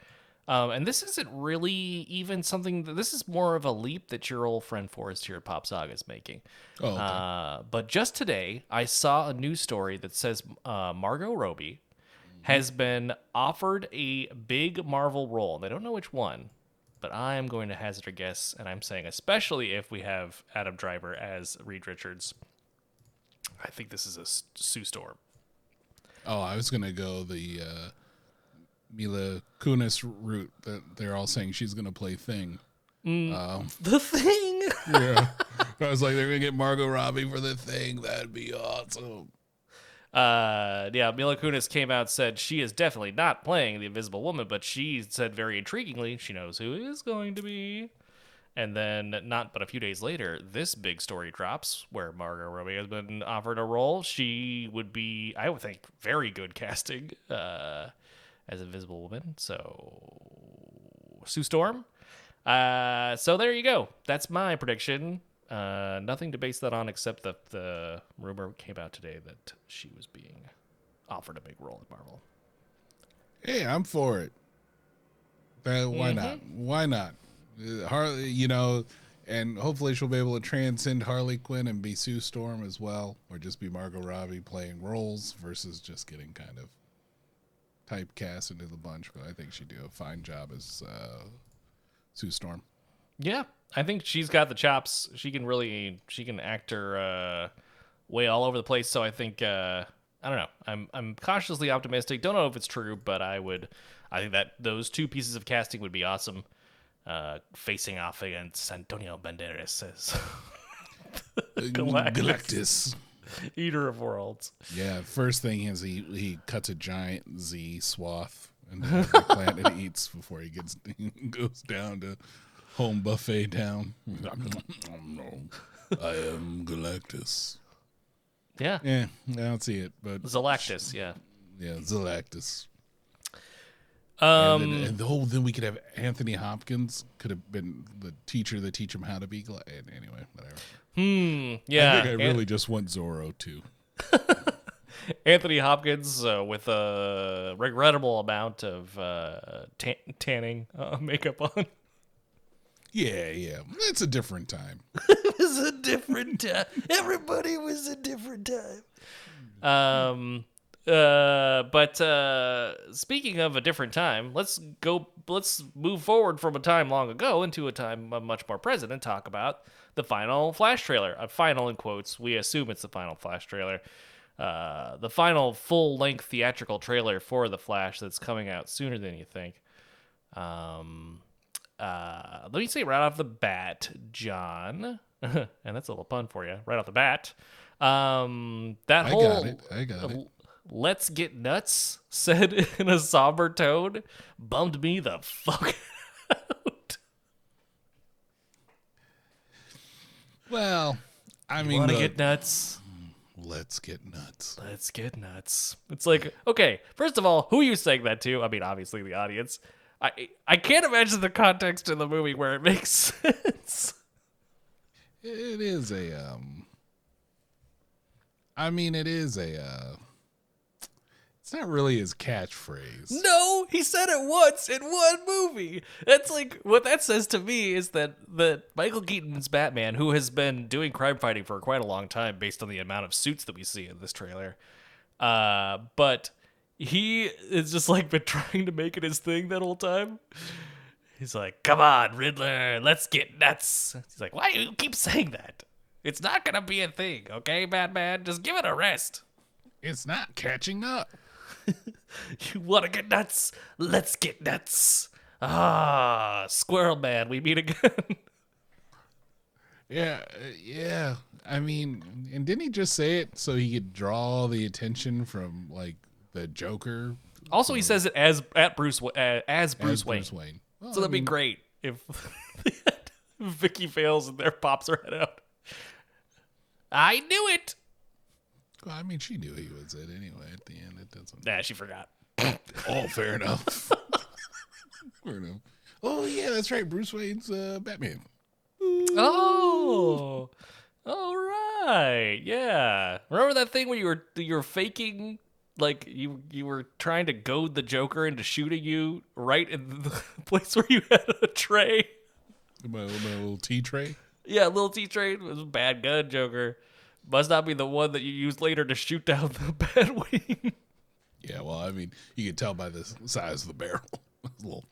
Um, and this isn't really even something. That, this is more of a leap that your old friend Forrest here at Pop Saga is making. Oh, okay. Uh, but just today, I saw a news story that says uh, Margot Robbie has been offered a big Marvel role. They don't know which one, but I am going to hazard a guess, and I'm saying especially if we have Adam Driver as Reed Richards. I think this is a Sue Storm. Oh, I was gonna go the uh, Mila Kunis route that they're all saying she's gonna play Thing. *laughs* The thing. Yeah, *laughs* I was like, they're gonna get Margot Robbie for the Thing. That'd be awesome. Uh, yeah, Mila Kunis came out said she is definitely not playing the Invisible Woman, but she said very intriguingly she knows who is going to be. And then, not but a few days later, this big story drops where Margot Robbie has been offered a role. She would be, I would think, very good casting uh, as Invisible Woman. So, Sue Storm. Uh, so there you go. That's my prediction. Uh, nothing to base that on except that the rumor came out today that she was being offered a big role at Marvel. Hey, I'm for it. Uh, why Mm-hmm. not? Why not? Uh, Harley, you know, and hopefully she'll be able to transcend Harley Quinn and be Sue Storm as well, or just be Margot Robbie playing roles versus just getting kind of typecast into the bunch. But I think she'd do a fine job as uh, Sue Storm. Yeah, I think she's got the chops. She can really she can act her uh, way all over the place. So I think uh, I don't know. I'm I'm cautiously optimistic. Don't know if it's true, but I would. I think that those two pieces of casting would be awesome. Uh, facing off against Antonio Banderas as *laughs* Galactus. Galactus. Eater of Worlds. Yeah, first thing is he he cuts a giant Z swath and the *laughs* planet he eats before he gets *laughs* goes down to home buffet town. *laughs* I am Galactus. Yeah, Yeah, I don't see it, but Galactus. Yeah. yeah, Galactus. Um. and, then, and oh, then we could have Anthony Hopkins could have been the teacher that teach him how to be. Gla- Anyway, whatever. hmm. Yeah. I think I An- really just want Zorro too. *laughs* Anthony Hopkins uh, with a regrettable amount of uh, tan- tanning uh, makeup on. Yeah, yeah, it's a different time. *laughs* it was a different *laughs* time. Everybody was a different time. Um. Uh. But uh, speaking of a different time, let's go. Let's move forward from a time long ago into a time much more present and talk about the final Flash trailer. A final in quotes. We assume it's the final Flash trailer. Uh, the final full-length theatrical trailer for the Flash that's coming out sooner than you think. Um, uh, let me say right off the bat, John, *laughs* and that's a little pun for you, right off the bat. Um, that I whole got it. I got it. "Let's get nuts" *laughs* said in a somber tone bummed me the fuck out. Well, I mean, Want to get nuts? Let's get nuts. Let's get nuts. It's like, okay, first of all, who are you saying that to? I mean, obviously the audience. I I can't imagine the context in the movie where it makes *laughs* sense. It is a um I mean it is a uh it's not really his catchphrase. No, he said it once in one movie. That's like what that says to me is that that Michael Keaton's Batman, who has been doing crime fighting for quite a long time, based on the amount of suits that we see in this trailer, uh, but he is just like been trying to make it his thing that whole time. He's like, "Come on, Riddler, let's get nuts." He's like, "Why do you keep saying that? It's not gonna be a thing, okay, Batman? Just give it a rest." It's not catching up. *laughs* You want to get nuts? Let's get nuts. Ah, Squirrel Man, we meet again. *laughs* Yeah, yeah. I mean, and didn't he just say it so he could draw the attention from like the Joker also, he says it as at Bruce uh, as Bruce as Wayne. Bruce Wayne? Well, So that'd I be great if *laughs* Vicki Vale's and there pops her head out. I knew it. well, I mean, she knew he was it anyway. At the end, it doesn't. Nah, she forgot. *laughs* Oh, fair enough. *laughs* fair enough. Oh yeah, that's right. Bruce Wayne's uh, Batman. Oh, all right, yeah. Remember that thing where you were you were faking, like you you were trying to goad the Joker into shooting you right in the *laughs* place where you had a tray. My, my little tea tray. Yeah, a little T train was a bad gun, Joker. Must not be the one that you used later to shoot down the *laughs* Batwing. Yeah, well, I mean, you can tell by the size of the barrel. *laughs* a little,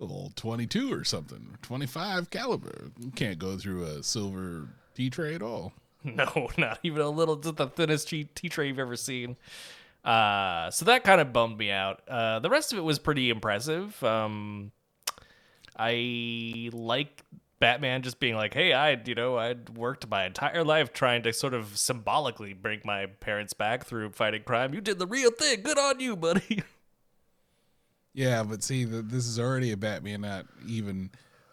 a little twenty-two or something, twenty-five caliber. You can't go through a silver tea tray at all. no, not even a little. Just the thinnest T tray you've ever seen. Uh, so that kind of bummed me out. Uh, the rest of it was pretty impressive. Um, I like Batman just being like, "Hey, I, you know, I'd worked my entire life trying to sort of symbolically bring my parents back through fighting crime. You did the real thing. Good on you, buddy." *laughs* Yeah, but see, this is already a Batman not even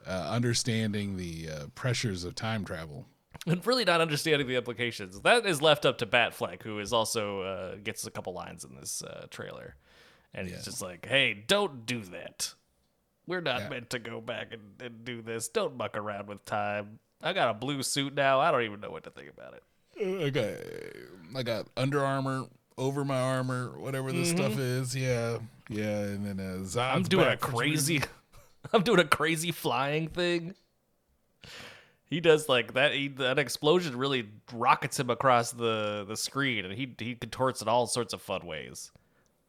uh, understanding the uh, pressures of time travel. And *laughs* really not understanding the implications. That is left up to Batfleck, who is also uh, gets a couple lines in this uh, trailer, and he's just like, "Hey, don't do that. We're not Yeah. meant to go back and, and do this. Don't muck around with time. I got a blue suit now. I don't even know what to think about it." Uh, I got, I got Under Armour over my armor, whatever this stuff is. Yeah, yeah, and then uh, Zod's I'm doing a crazy, *laughs* I'm doing a crazy flying thing. He does like that. He, that explosion really rockets him across the, the screen, and he he contorts in all sorts of fun ways.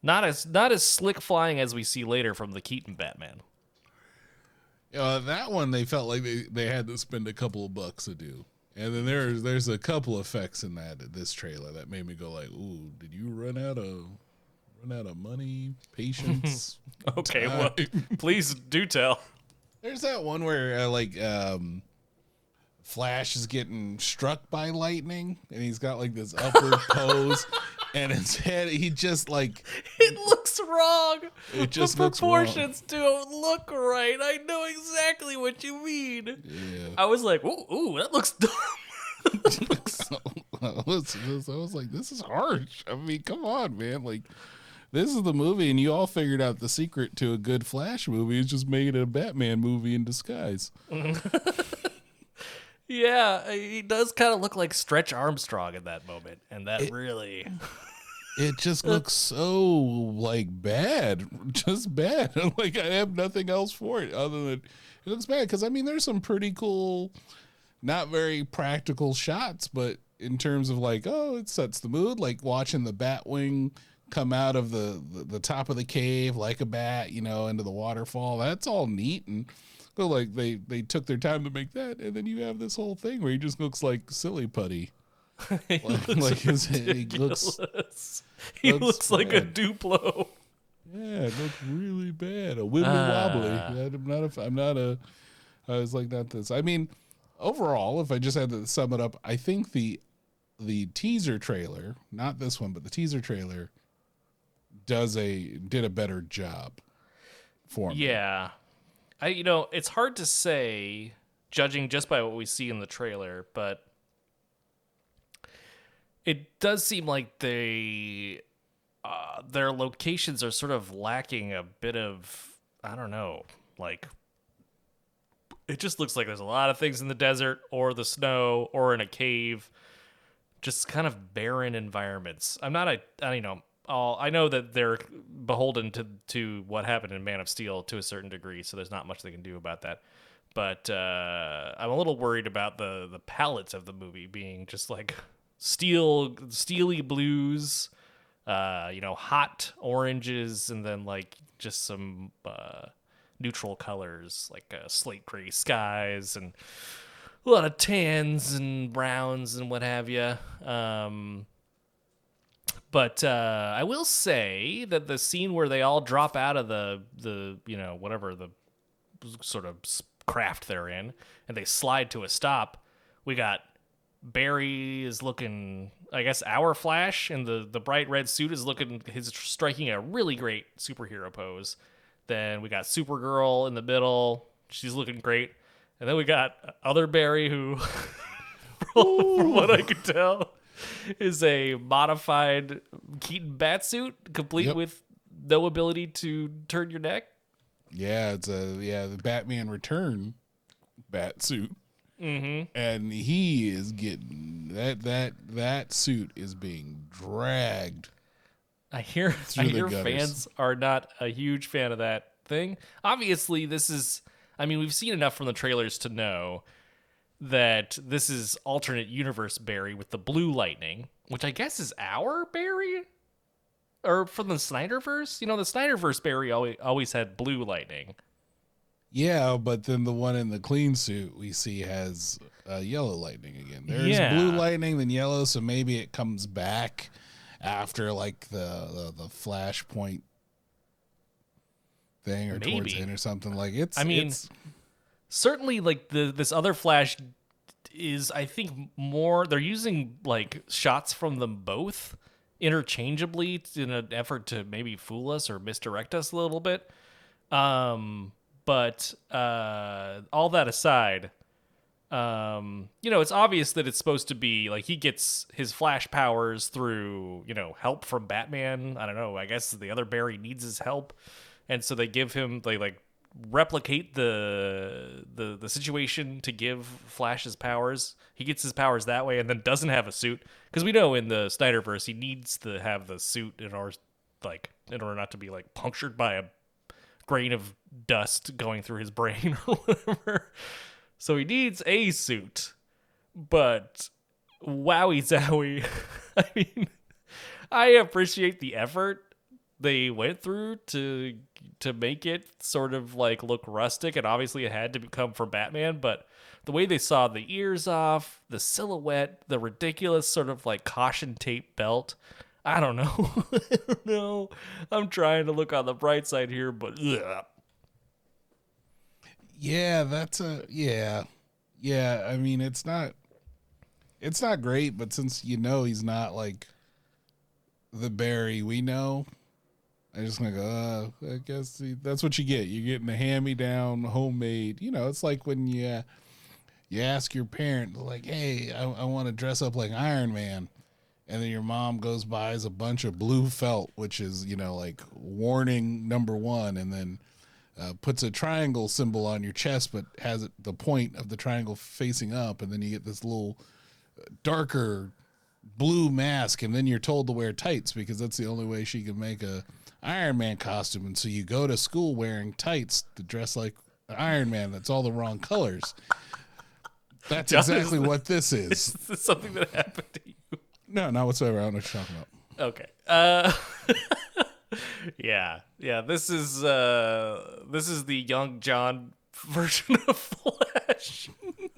Not as not as slick flying as we see later from the Keaton Batman. Uh, that one they felt like they, they had to spend a couple of bucks to do. And then there's there's a couple effects in that this trailer that made me go like, "Ooh, did you run out of run out of money, *laughs* patience?" Okay, well, please do tell. there's that one where uh, like um Flash is getting struck by lightning and he's got like this upward *laughs* pose and his head he just like It looks wrong. It just the looks wrong. proportions don't look right. I know exactly what you mean. yeah. I was like, ooh, ooh, that looks dumb. *laughs* so, I, was, I was like, this is harsh. I mean, come on, man. Like, this is the movie, and you all figured out the secret to a good Flash movie is just making it a Batman movie in disguise. *laughs* Yeah, uh, he does kind of look like Stretch Armstrong in that moment, and that really. *laughs* It just *laughs* looks so like bad, *laughs* just bad. like I have nothing else for it other than it looks bad. Because I mean, there's some pretty cool, not very practical shots, but in terms of like, oh, it sets the mood. Like watching the Batwing come out of the, the the top of the cave like a bat, you know, into the waterfall. That's all neat and. But like they they took their time to make that, and then you have this whole thing where he just looks like silly putty. *laughs* He Like, looks like his, he looks. He looks looks like a. Duplo. Yeah, it looks really bad. A wibbly wobbly. Ah. I'm not a. I'm not a. I was like not this. I mean, overall, if I just had to sum it up, I think the the teaser trailer, not this one, but the teaser trailer, does a did a better job for me. Yeah, I you know it's hard to say judging just by what we see in the trailer, but it does seem like they uh, their locations are sort of lacking a bit of I don't know, like it just looks like there's a lot of things in the desert or the snow or in a cave, just kind of barren environments. I'm not a I you know all I know that they're beholden to to what happened in Man of Steel to a certain degree, so there's not much they can do about that. But uh, I'm a little worried about the the palettes of the movie being just like steel steely blues uh you know hot oranges and then like just some uh neutral colors like uh, slate gray skies and a lot of tans and browns and what have you um but uh i will say that the scene where they all drop out of the the you know whatever the sort of craft they're in and they slide to a stop we got Barry is looking, I guess, our Flash in the the bright red suit is looking, he's striking a really great superhero pose. Then we got Supergirl in the middle, she's looking great, and then we got other Barry who, *laughs* from what I could tell, *laughs* is a modified Keaton batsuit, complete Yep. with no ability to turn your neck. Yeah, it's a yeah the Batman Return bat suit, mm-hmm. and he is getting that that that suit is being dragged. I hear I hear fans are not a huge fan of that thing. Obviously, this is I mean, we've seen enough from the trailers to know that this is alternate universe Barry with the blue lightning, which I guess is our Barry? Or from the Snyderverse? You know, the Snyderverse Barry always, always had blue lightning. Yeah, but then the one in the clean suit we see has uh, yellow lightning again. There's Yeah. blue lightning, then yellow, so maybe it comes back after like the the, the flashpoint thing or towards Maybe. it or something like it's. I mean, it's, certainly like the this other flash is i think more they're using like shots from them both interchangeably in an effort to maybe fool us or misdirect us a little bit. Um but uh all that aside um you know it's obvious that it's supposed to be like he gets his flash powers through you know help from batman. I don't know. I guess the other barry needs his help. And so they give him they like replicate the the the situation to give flash his powers. He gets his powers that way and then doesn't have a suit. Because we know in the snyderverse he needs to have the suit in order like in order not to be like punctured by a grain of dust going through his brain *laughs* or whatever. So he needs a suit. But wowie zowie *laughs* i mean i appreciate the effort they went through to to make it sort of like look rustic and obviously it had to come from batman but the way they saw the ears off the silhouette the ridiculous sort of like caution tape belt i don't know *laughs* i don't know i'm trying to look on the bright side here but ugh. yeah, that's a yeah, yeah. I mean, it's not, it's not great, but since you know he's not like the Barry we know, I just go. Uh, I guess that's what you get. You're getting the hand-me-down, homemade. You know, it's like when you you ask your parent, like, "Hey, I, I want to dress up like Iron Man," and then your mom goes buys a bunch of blue felt, which is you know like warning number one, and then uh, puts a triangle symbol on your chest, but has it the point of the triangle facing up, and then you get this little uh, darker blue mask, and then you're told to wear tights because that's the only way she can make a Iron Man costume, and so you go to school wearing tights to dress like Iron Man. That's all the wrong colors. That's Does- exactly what this is. is this something that happened to you No, not whatsoever. I don't know what you're talking about. Okay. Uh *laughs* Yeah. Yeah, this is uh this is the young John version of Flash. *laughs*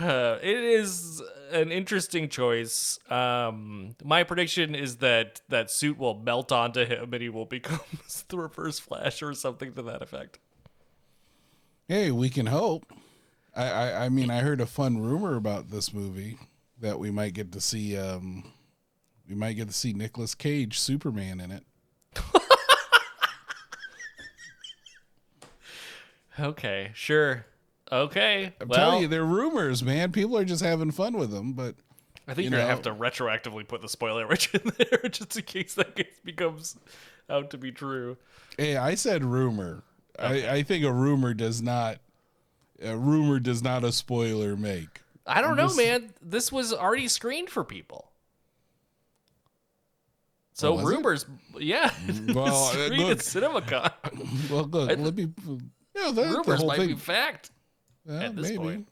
Uh, *sighs* it is an interesting choice. Um, my prediction is that that suit will melt onto him and he will *laughs* become the Reverse Flash or something to that effect. Hey, we can hope. I, I, I mean, I heard a fun rumor about this movie that we might get to see. Um, we might get to see Nicolas Cage Superman in it. *laughs* Okay, sure. Okay. I'm well, telling you, they're rumors, man. People are just having fun with them, but I think you you're gonna have to retroactively put the spoiler rich in *laughs* there just in case that case becomes out to be true. hey, I said rumor. I, I think a rumor does not a rumor does not a spoiler make. I don't know, This- man. This was already screened for people. So Oh, was it? rumors, yeah, *laughs* Well, screened at look. CinemaCon. Well, look, I- let me. Yeah, that's the rumors whole might thing. be fact. Yeah, at this maybe. point.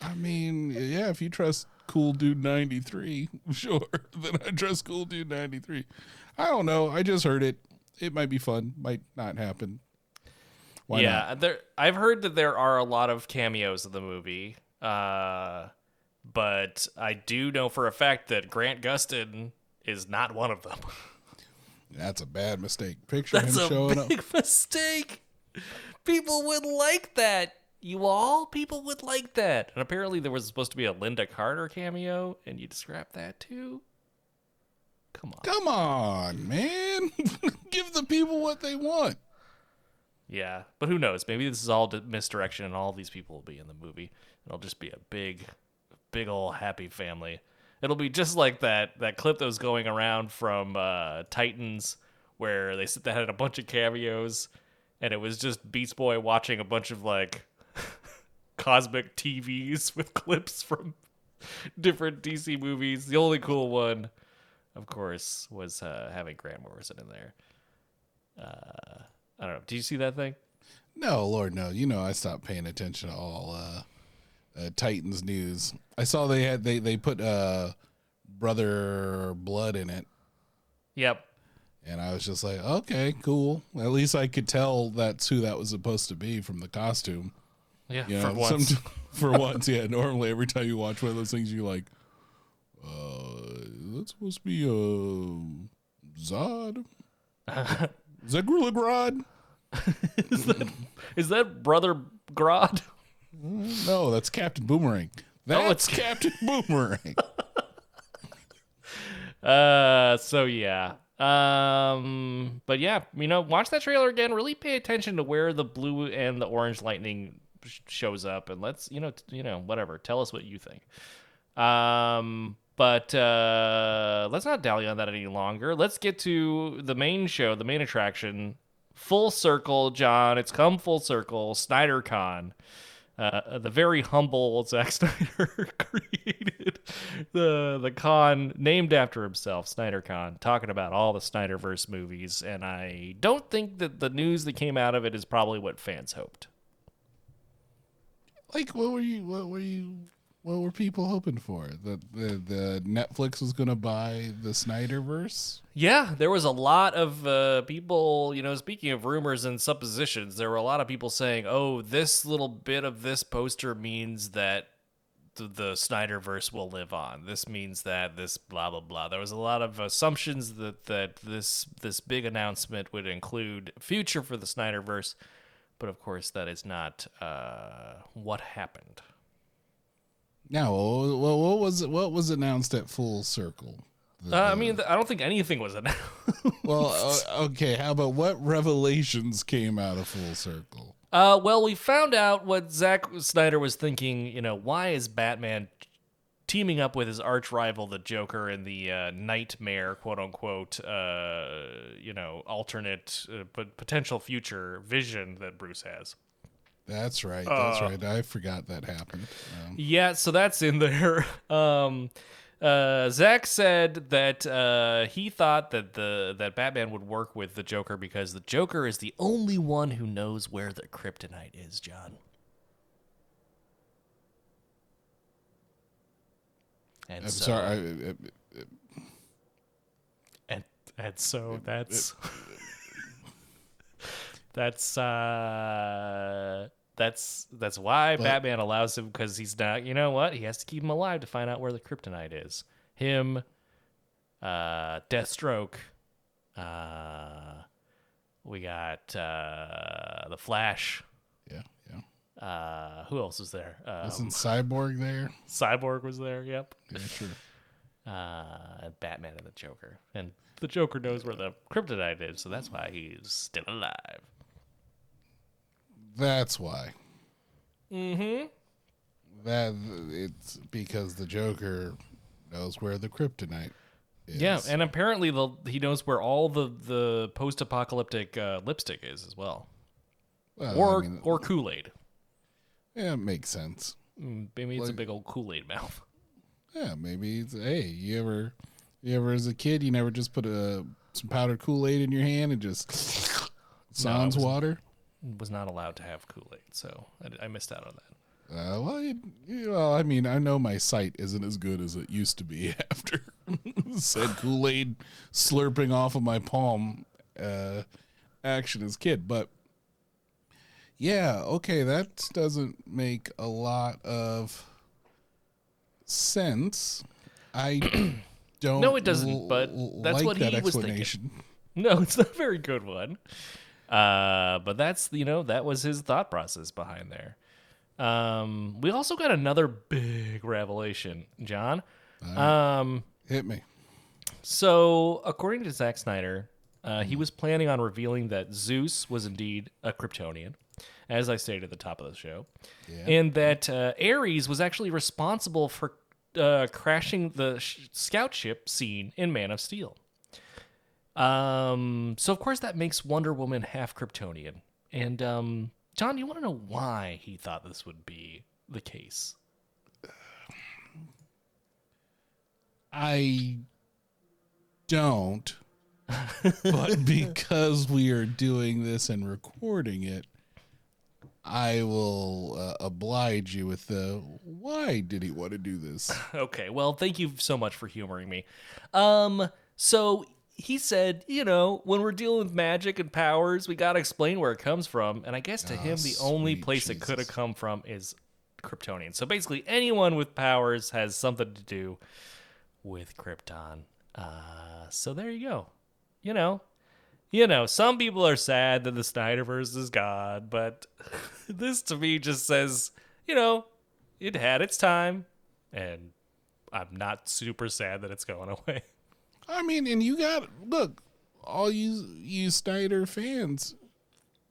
I mean, yeah, if you trust Cool Dude 93, *laughs* sure, then I trust Cool Dude 93. I don't know. I just heard it. It might be fun. Might not happen. Why yeah, not? there. I've heard that there are a lot of cameos in the movie, uh, but I do know for a fact that Grant Gustin is not one of them. *laughs* That's a bad mistake. Picture That's him showing up. That's a big *laughs* mistake. People would like that. You all people would like that. And apparently there was supposed to be a Lynda Carter cameo, and you scrap that too. Come on. Come on, man. *laughs* Give the people what they want. Yeah, but who knows? Maybe this is all misdirection, and all these people will be in the movie. It'll just be a big, big old happy family. It'll be just like that that clip that was going around from uh, Titans, where they said they had a bunch of cameos, and it was just Beast Boy watching a bunch of like cosmic TVs with *laughs* clips from different DC movies. The only cool one, of course, was uh, having Grant Morrison in there. Uh, I don't know. Do you see that thing? No, Lord, no. You know, I stopped paying attention to all uh, uh, Titans news. I saw they had they they put uh, brother blood in it, Yep. and I was just like, okay, cool. At least I could tell that's who that was supposed to be from the costume. Yeah. You for once. some- *laughs* for once, yeah. Normally, every time you watch one of those things, you're like, uh, that's supposed to be uh, Zod. *laughs* Is that Gorilla Grodd? is that is that brother Grodd? No, that's Captain Boomerang. *laughs* That's Oh, it's- Captain Boomerang. Uh. So yeah. Um. But yeah, you know, watch that trailer again. Really pay attention to where the blue and the orange lightning shows up, and let's you know you know whatever. Tell us what you think. Um. But uh, let's not dally on that any longer. Let's get to the main show, the main attraction. Full circle, John. It's come full circle. SnyderCon. Uh, the very humble Zack *laughs* Snyder created the the con named after himself, Snyder Con, talking about all the Snyderverse movies, and I don't think that the news that came out of it is probably what fans hoped. Like, what were you? What were you? What were people hoping for? That the the Netflix was going to buy the Snyderverse? Yeah, there was a lot of uh, people, you know, speaking of rumors and suppositions, there were a lot of people saying, oh, this little bit of this poster means that the, the Snyderverse will live on. This means that this blah blah blah. There was a lot of assumptions that that this this big announcement would include future for the Snyderverse, but of course that is not uh, what happened. Now, Well, what was what was announced at Full Circle? Uh, I mean, I don't think anything was announced. *laughs* Well, *laughs* uh, okay. How about what revelations came out of Full Circle? Uh, well, we found out what Zack Snyder was thinking. You know, why is Batman teaming up with his arch rival, the Joker, in the uh, nightmare, quote unquote, uh, you know, alternate, uh, but potential future vision that Bruce has? That's right. That's Uh, right. I forgot that happened. Um, Yeah, so that's in there. *laughs* Um, uh, Zach said that uh, he thought that the that Batman would work with the Joker because the Joker is the only one who knows where the kryptonite is. John. And I'm so, sorry. I, I, and and so that's *laughs* that's uh that's that's why Batman allows him because he's not you know what he has to keep him alive to find out where the kryptonite is him uh Deathstroke uh we got uh the Flash yeah. Uh who else was there uh Isn't Cyborg there? Cyborg was there yep Yeah, sure. *laughs* uh, Batman and the Joker. And the Joker knows where the kryptonite is, so that's why he's still alive. That's why. Mm-hmm. That it's because the Joker knows where the kryptonite is. Yeah, and apparently the he knows where all the the post-apocalyptic uh, lipstick is as well, Well, or I mean, or Kool Aid. Yeah, it makes sense. Mm, Maybe it's a big old Kool Aid mouth. *laughs* Yeah, maybe it's hey, you ever, you ever as a kid, you never just put a some powdered Kool Aid in your hand and just sans was- water. Was not allowed to have Kool Aid, so I, I missed out on that. Uh, well, you, you know, I mean, I know my sight isn't as good as it used to be *laughs* after *laughs* said Kool Aid slurping off of my palm uh, action as kid, but yeah, okay, that doesn't make a lot of sense. I *clears throat* don't. No, it doesn't, l- but that's like what that he was thinking. *laughs* No, it's not a very good one. Uh, but that's you know that was his thought process behind there. Um, we also got another big revelation, John. Um, Hit me. so according to Zack Snyder, uh, he was planning on revealing that Zeus was indeed a Kryptonian, as I stated at the top of the show, and that uh, Ares was actually responsible for uh, crashing the sh- scout ship scene in Man of Steel. Um, so of course that makes Wonder Woman half Kryptonian. And um, John, you want to know why he thought this would be the case? I don't. but *laughs* because we are doing this and recording it, I will uh, oblige you with the why did he want to do this? *laughs* Okay, well, thank you so much for humoring me. Um, so he said, you know, when we're dealing with magic and powers, we got to explain where it comes from. And I guess to him, the only sweet place it could have come from is Kryptonian. So basically, anyone with powers has something to do with Krypton. Uh, so there you go. You know, you know, some people are sad that the Snyderverse is gone, but *laughs* this to me just says, you know, it had its time, and I'm not super sad that it's going *laughs* away. I mean, and you got look, all you you Snyder fans,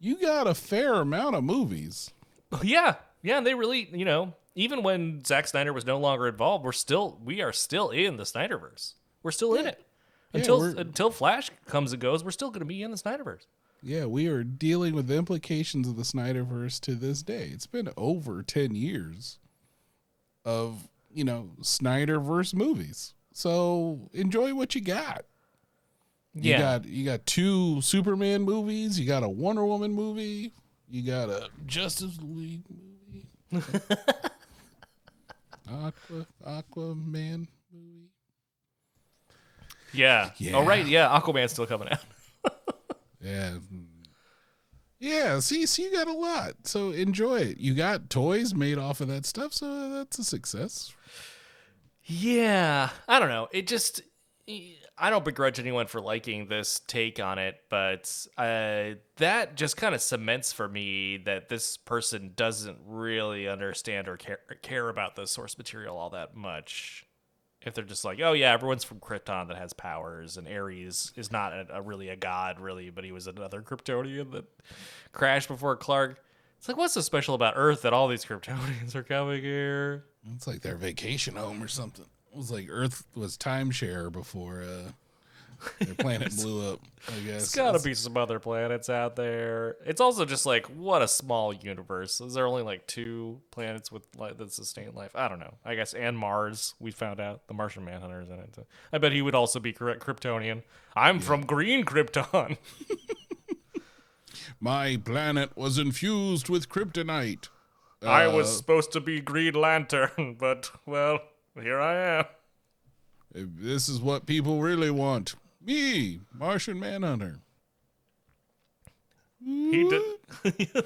you got a fair amount of movies. *laughs* yeah, yeah, and they really, you know, even when Zack Snyder was no longer involved, we're still we are still in the Snyderverse. We're still in it. Yeah, Until we're- until Flash comes and goes, we're still going to be in the Snyderverse. Yeah, we are dealing with the implications of the Snyderverse to this day. It's been over 10 years of, you know, Snyderverse movies. So enjoy what you got. You Yeah. got you got two Superman movies, you got a Wonder Woman movie, you got a Justice League movie. *laughs* Aqua Aquaman. Yeah. Yeah. Oh right, yeah, Aquaman's still coming out. *laughs* Yeah. Yeah, see, so you got a lot. So enjoy it. You got toys made off of that stuff, so that's a success. Yeah, I don't know. It just I don't begrudge anyone for liking this take on it, but uh, that just kind of cements for me that this person doesn't really understand or care, care about the source material all that much. If they're just like, oh yeah, everyone's from Krypton that has powers, and Ares is not a, a really a god, really, but he was another Kryptonian that crashed before Clark. It's like, what's so special about Earth that all these *laughs* Kryptonians are coming here? It's like their vacation home or something. It was like Earth was timeshare before uh, their planet blew up. I guess There's gotta be some other planets out there. It's also just like what a small universe. Is there only like two planets with like that sustain life? I don't know. I guess and Mars. We found out the Martian Manhunter is in it. I bet he would also be correct Kryptonian. I'm from Green Krypton. *laughs* My planet was infused with kryptonite. I was Uh, supposed to be Green Lantern, *laughs* but well, here I am. This is what people really want. Me, Martian Manhunter. He did. *laughs*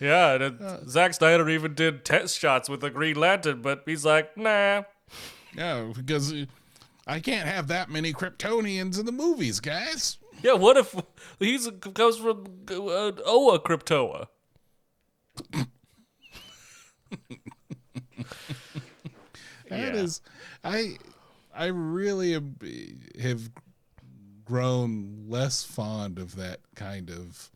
yeah, and uh, Zack Snyder even did test shots with the Green Lantern, but he's like, nah. Yeah, because I can't have that many Kryptonians in the movies, guys. Yeah, what if he's comes from uh, Oa Cryptoa? *laughs* That Yeah. is, I, I really am, have grown less fond of that kind of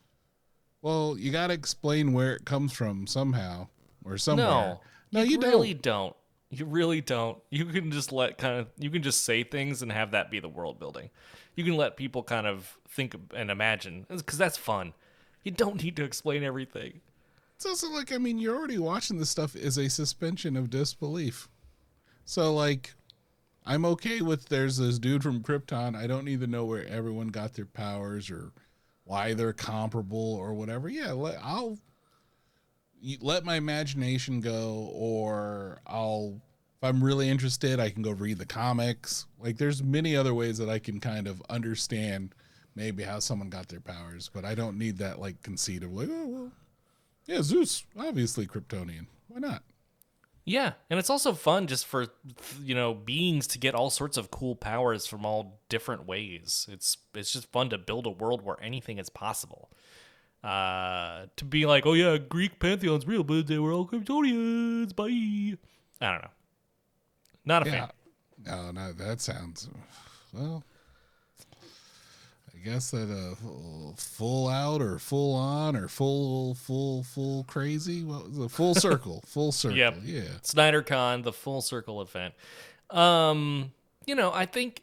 Well, you got to explain where it comes from somehow or somewhere. No, no, you, really don't. don't. You really don't. You can just let kind of you can just say things and have that be the world building. You can let people kind of think and imagine because that's fun. You don't need to explain everything. It's also like I mean, you're already watching this stuff as a suspension of disbelief. So like, I'm okay with there's this dude from Krypton. I don't need to know where everyone got their powers or why they're comparable or whatever. Yeah, let, I'll let my imagination go, or I'll if I'm really interested, I can go read the comics. Like, there's many other ways that I can kind of understand maybe how someone got their powers, but I don't need that like conceit of like, oh well, yeah, Zeus obviously Kryptonian. Why not? Yeah, and it's also fun just for you know beings to get all sorts of cool powers from all different ways. It's it's just fun to build a world where anything is possible. Uh, to be like, oh yeah, Greek pantheon's real, but they were all Kryptonians. Bye. I don't know. Not a Yeah. fan. No, no, that sounds well. Guess that uh, full out or full on or full full full crazy. What was it? Full circle, *laughs* full circle. Yep. Yeah. Snyder Con, the full circle event. Um, you know, I think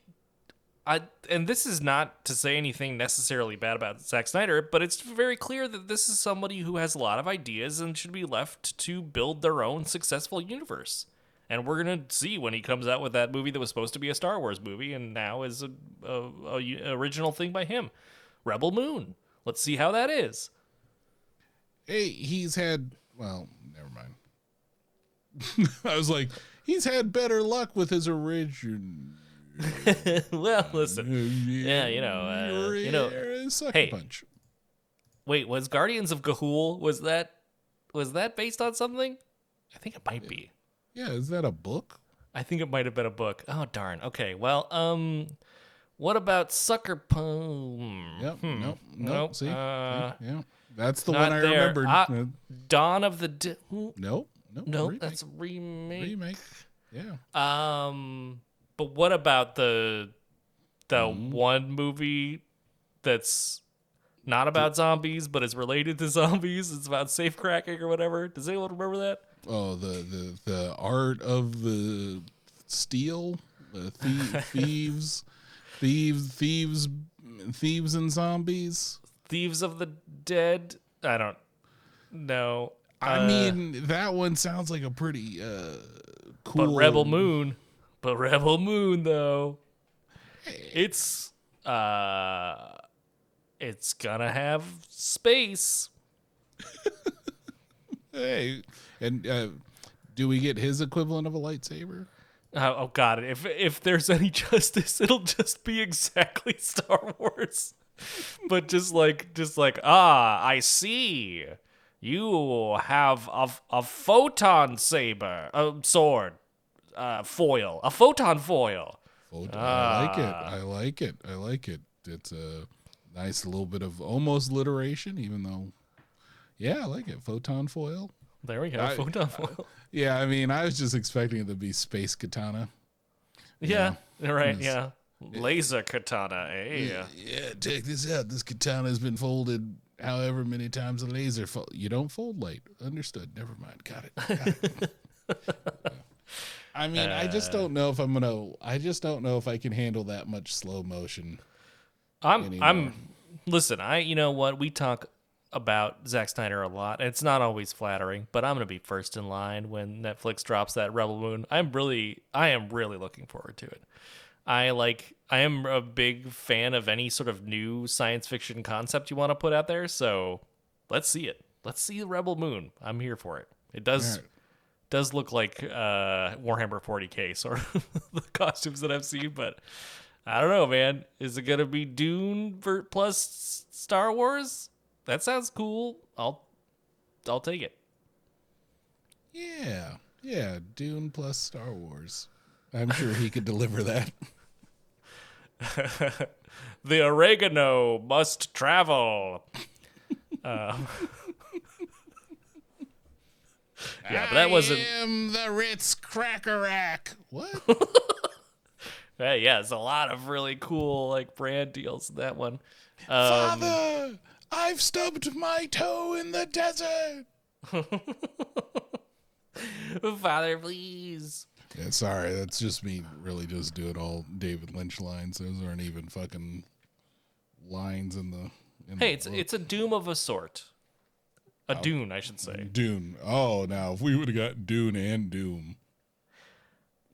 I and this is not to say anything necessarily bad about Zack Snyder, but it's very clear that this is somebody who has a lot of ideas and should be left to build their own successful universe. And we're gonna see when he comes out with that movie that was supposed to be a Star Wars movie and now is a, a, a original thing by him, Rebel Moon. Let's see how that is. Hey, he's had. Well, never mind. *laughs* I was like, he's had better luck with his origin. *laughs* well, listen. Yeah, you know, uh, you know, hey. punch. Wait, was Guardians of Ga'Hoole was that was that based on something? I think it might be. Yeah, is that a book? I think it might have been a book. Oh darn. Okay. Well, um what about Sucker Punch? Yep. Nope. Nope. Nope, See? uh, yeah. That's the one I there. remembered. Ah, Uh, Dawn of the D- hmm, nope. Nope. No, remake. that's a remake. remake. Yeah. Um but what about the the Mm-hmm. one movie that's not about zombies but is related to *laughs* zombies? It's about safe cracking or whatever. Does anyone remember that? Oh, the the the art of the steel, the thie- *laughs* thieves, thieves, thieves, thieves and zombies. Thieves of the Dead. I don't know. I Uh, mean, that one sounds like a pretty uh cool. but Rebel Moon. But Rebel Moon though, it's uh, it's gonna have space. *laughs* Hey, and uh, do we get his equivalent of a lightsaber? Oh, oh God! If if there's any *laughs* justice, it'll just be exactly *laughs* Star Wars, but just like just like ah, I see. You have a a photon saber, a sword, uh, foil, a photon foil. Oh, I like it. Ah. I like it. I like it. It's a nice little bit of almost alliteration, even though, yeah, I like it. Photon foil. There we go, I- *laughs* foil. Yeah, I mean, I was just expecting it to be space katana. Yeah, right. Yeah, laser katana. Eh? Yeah. Yeah, check this out. This katana has been folded however many times a laser fold. You don't fold light. Understood. Never mind. Got it. Got it. *laughs* I mean, I just don't know if I'm gonna. I just don't know if I can handle that much slow motion. I'm. anymore. I'm. Listen, I. You know what? We talk about Zack Snyder a lot. It's not always flattering, but I'm gonna be first in line when Netflix drops that Rebel Moon. I'm really. I am really looking forward to it. I like. I am a big fan of any sort of new science fiction concept you want to put out there. So let's see it. Let's see the Rebel Moon. I'm here for it. It does. Right. does look like uh, Warhammer 40k sort of *laughs* the costumes that I've seen, but I don't know, man. Is it gonna be Dune plus Star Wars? That sounds cool. I'll I'll take it. Yeah, yeah. Dune plus Star Wars. I'm sure he could deliver that. *laughs* The oregano must travel. Um, *laughs* yeah, but that wasn't. I am the Ritz Cracker Rack. What? *laughs* Hey, yeah, it's a lot of really cool like brand deals in that one. Um, Father, I've stubbed my toe in the desert. *laughs* Father, please. Yeah, sorry, that's just me really just doing all David Lynch lines. Those aren't even fucking lines in the. In Hey, the it's book. it's a doom of a sort. A dune, I should say. Dune. Oh, now if we would have got Dune and Doom,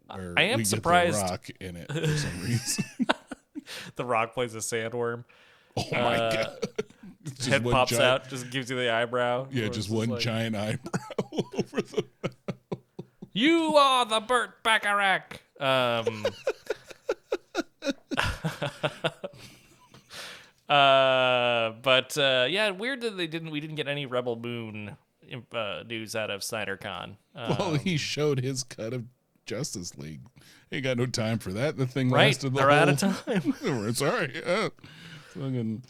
I am surprised- the Rock in it for some reason. *laughs* The Rock plays a sandworm. *laughs* oh my Uh, god! Just Head pops giant- out, just gives you the eyebrow. Yeah, just one like, giant eyebrow *laughs* over the. You are the Burt Bacharach. Um. *laughs* uh, but uh, yeah, weird that they didn't. We didn't get any Rebel Moon uh, news out of SnyderCon. Uh, Well, he showed his cut of Justice League. Ain't got no time for that. The thing right, lasted the they're whole. out of time. *laughs* Sorry, yeah. Fucking,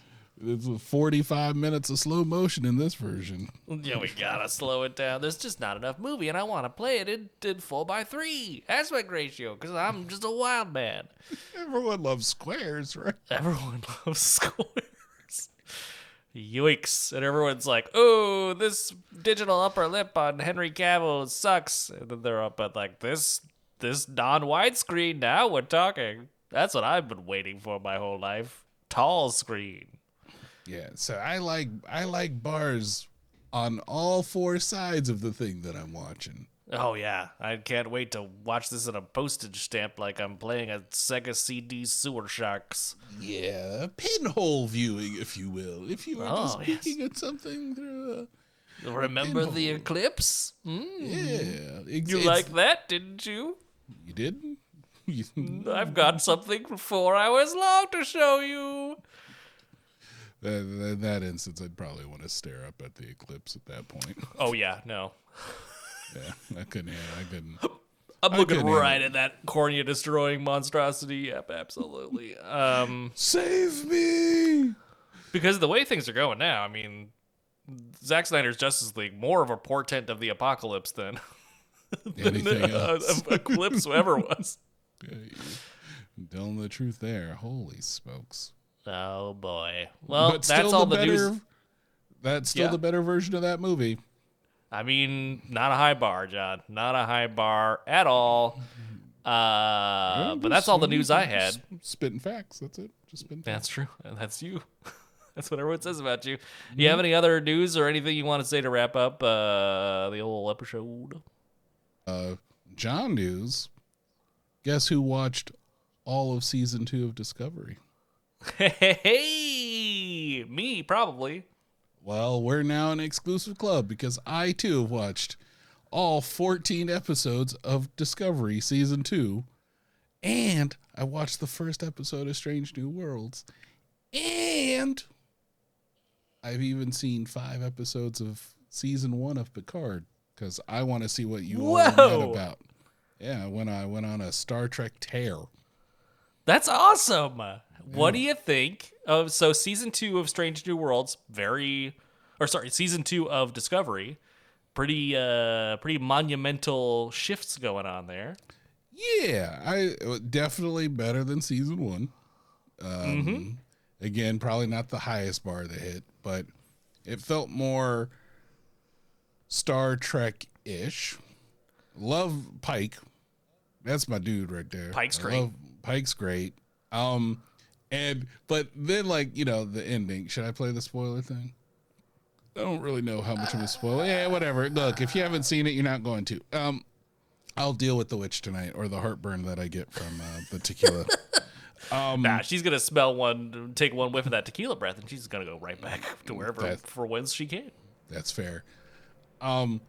it's forty-five minutes of slow motion in this version. yeah, we gotta slow it down. There's just not enough movie, and I want to play it in, in four by three aspect ratio because I'm just a wild man. Everyone loves squares, right? Everyone *laughs* loves squares. Yoicks. And everyone's like, oh, this digital upper lip on Henry Cavill sucks. And then they're up at like this this non widescreen now we're talking. That's what I've been waiting for my whole life. Tall screen. Yeah. So I like I like bars on all four sides of the thing that I'm watching. Oh yeah. I can't wait to watch this in a postage stamp like I'm playing a Sega CD Sewer Sharks. Yeah, pinhole viewing, if you will. If you were Oh, just yes. at something through a Remember the eclipse? Hmm? yeah, it's, You it's- like that, didn't you? you didn't. *laughs* I've got something four hours long to show you. That, that, that instance, I'd probably want to stare up at the eclipse at that point. *laughs* Oh yeah, no. Yeah, I couldn't. I couldn't. I'm looking right at that cornea destroying monstrosity. Yep, absolutely. Um, Save me! because of the way things are going now, I mean, Zack Snyder's Justice League more of a portent of the apocalypse than *laughs* Anything uh, else? eclipse ever was. *laughs* Yeah, Telling the truth there. Holy smokes! Oh boy. Well, but that's still all the the, better. news. That's still Yeah. the better version of that movie. I mean, not a high bar, John. Not a high bar at all. Uh, but that's all the news I had. Spitting facts. That's it. Just spitting. That's true. And that's you. *laughs* that's what everyone says about you. Do you have any other news or anything you want to say to wrap up uh, the whole episode? Uh, John News. Guess who watched all of season two of Discovery? Hey, me probably. Well, we're now an exclusive club because I too have watched all 14 episodes of Discovery season two, and I watched the first episode of Strange New Worlds, and I've even seen five episodes of season one of Picard because I want to see what you all are about. Yeah, when I went on a Star Trek tear. That's awesome. What do you think of so season two of Strange New Worlds? Very, or sorry, season two of Discovery. Pretty, uh, pretty monumental shifts going on there. Yeah, I definitely better than season one. Um, Again, probably not the highest bar they hit, but it felt more Star Trek ish. Love Pike. That's my dude right there. Pike's I great. love- Pike's great. Um, and but then like you know the ending. Should I play the spoiler thing? I don't really know how much of a spoiler. Yeah, whatever. Look, if you haven't seen it, you're not going to. Um, I'll deal with the witch tonight or the heartburn that I get from uh, the tequila. *laughs* Um, Nah, she's gonna smell one, take one whiff of that tequila breath, and she's gonna go right back *laughs* to wherever for whence she came. That's fair. Um,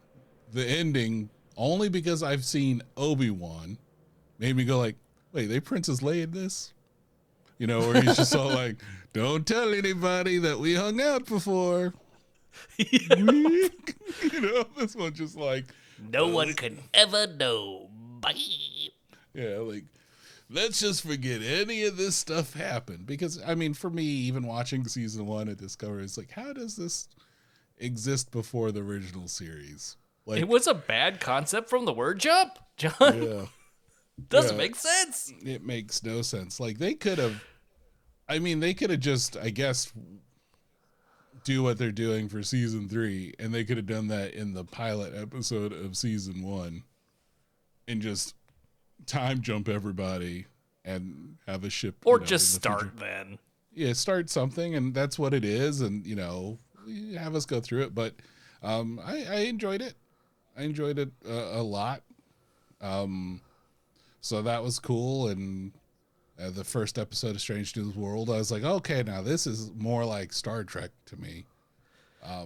the ending only because I've seen Obi Wan made me go like, wait, they Princess Leia in this? You know, where he's just all like, "Don't tell anybody that we hung out before." *laughs* you know, this one just like, No uh, one can ever know. Bye. yeah, like, let's just forget any of this stuff happened because I mean, for me, even watching season one of Discovery, it's like, how does this exist before the original series? Like, It was a bad concept from the word jump, John. yeah. Doesn't Yeah. make sense. it makes no sense. Like they could have, I mean, they could have just, I guess, do what they're doing for season three, and they could have done that in the pilot episode of season one, and just time jump everybody and have a ship, you Or know, just the future. start then. yeah, start something, and that's what it is, and you know, have us go through it. But um, I, I enjoyed it. I enjoyed it uh, a lot. Um, so that was cool, and uh, the first episode of Strange New World, I was like, okay, now this is more like Star Trek to me.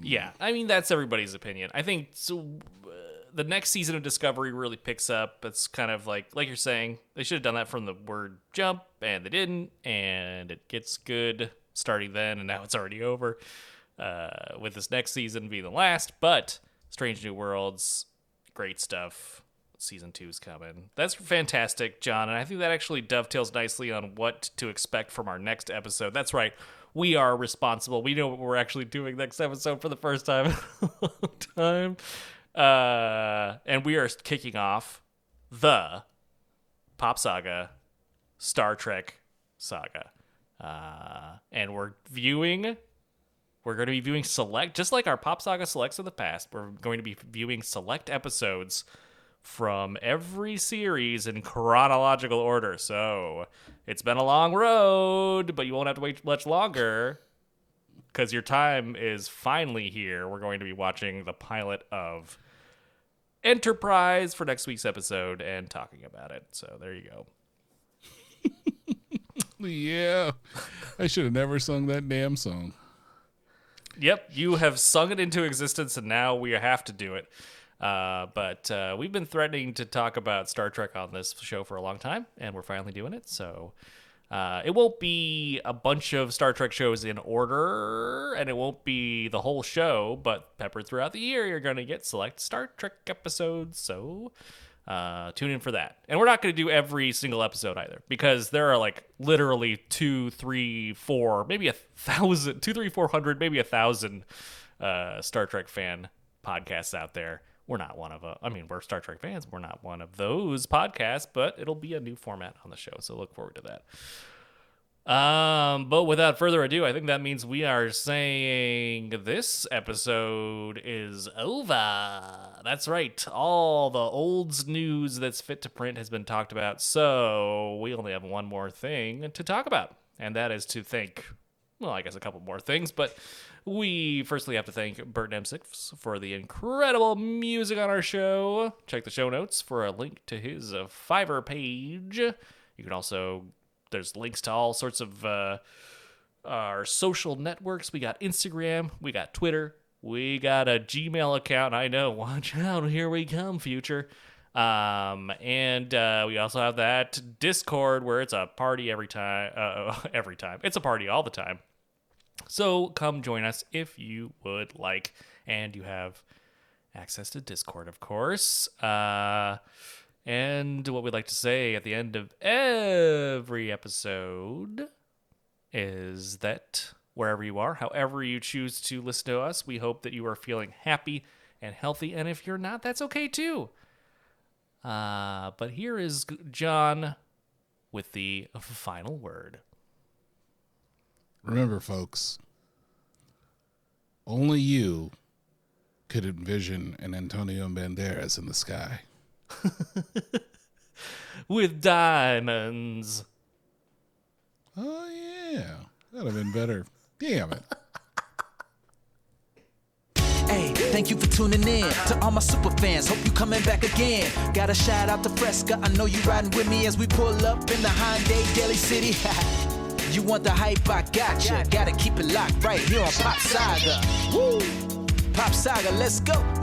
Yeah, I mean that's everybody's opinion. I think so. Uh, the next season of Discovery really picks up. It's kind of like like you're saying they should have done that from the word jump, and they didn't, and it gets good starting then, and now it's already over. Uh, with this next season being the last, but Strange New Worlds, great stuff. Season two's coming. That's fantastic, John, and I think that actually dovetails nicely on what to expect from our next episode. That's right. We are responsible. We know what we're actually doing next episode for the first time in *laughs* a long time. Uh, and we are kicking off the Pop Saga Star Trek Saga. Uh, and we're viewing we're going to be viewing select, just like our Pop Saga selects of the past. We're going to be viewing select episodes from every series in chronological order. So it's been a long road, but you won't have to wait much longer because your time is finally here. We're going to be watching the pilot of Enterprise for next week's episode and talking about it. So there you go. *laughs* Yeah, I should have never sung that damn song. Yep, you have sung it into existence, and now we have to do it. Uh, but uh, we've been threatening to talk about Star Trek on this show for a long time, and we're finally doing it. So uh, it won't be a bunch of Star Trek shows in order, and it won't be the whole show, but peppered throughout the year, you're going to get select Star Trek episodes. So uh, tune in for that. And we're not going to do every single episode either, because there are like literally two, three, four, maybe a thousand, two, three, four hundred, maybe a thousand uh, Star Trek fan podcasts out there. We're not one of a, I mean, we're Star Trek fans. We're not one of those podcasts, but it'll be a new format on the show. So look forward to that. Um, but without further ado, I think that means we are saying this episode is over. That's right. All the olds news that's fit to print has been talked about. So we only have one more thing to talk about, and that is to thank, well, I guess a couple more things, but we firstly have to thank Bert M6 for the incredible music on our show. Check the show notes for a link to his uh, Fiverr page. You can also there's links to all sorts of uh, our social networks. We got Instagram, we got Twitter, we got a Gmail account. I know, *laughs* watch out, here we come, future. Um, and uh, we also have that Discord where it's a party every time. Uh, *laughs* every time, it's a party all the time. So come join us if you would like, and you have access to Discord, of course. Uh, and what we'd like to say at the end of every episode is that wherever you are, however you choose to listen to us, we hope that you are feeling happy and healthy. And if you're not, that's okay too. Uh, but here is John with the final word. Remember, folks, only you could envision an Antonio Banderas in the sky. *laughs* With diamonds. Oh, yeah. That'd have been better. Damn it. Hey, thank you for tuning in. To all my super fans, hope you coming back again. Got a shout out to Fresca. I know you riding with me as we pull up in the Hyundai Daly City. *laughs* you want the hype? I gotcha. Gotta keep it locked right here on Pop Saga. Woo! Pop Saga, let's go.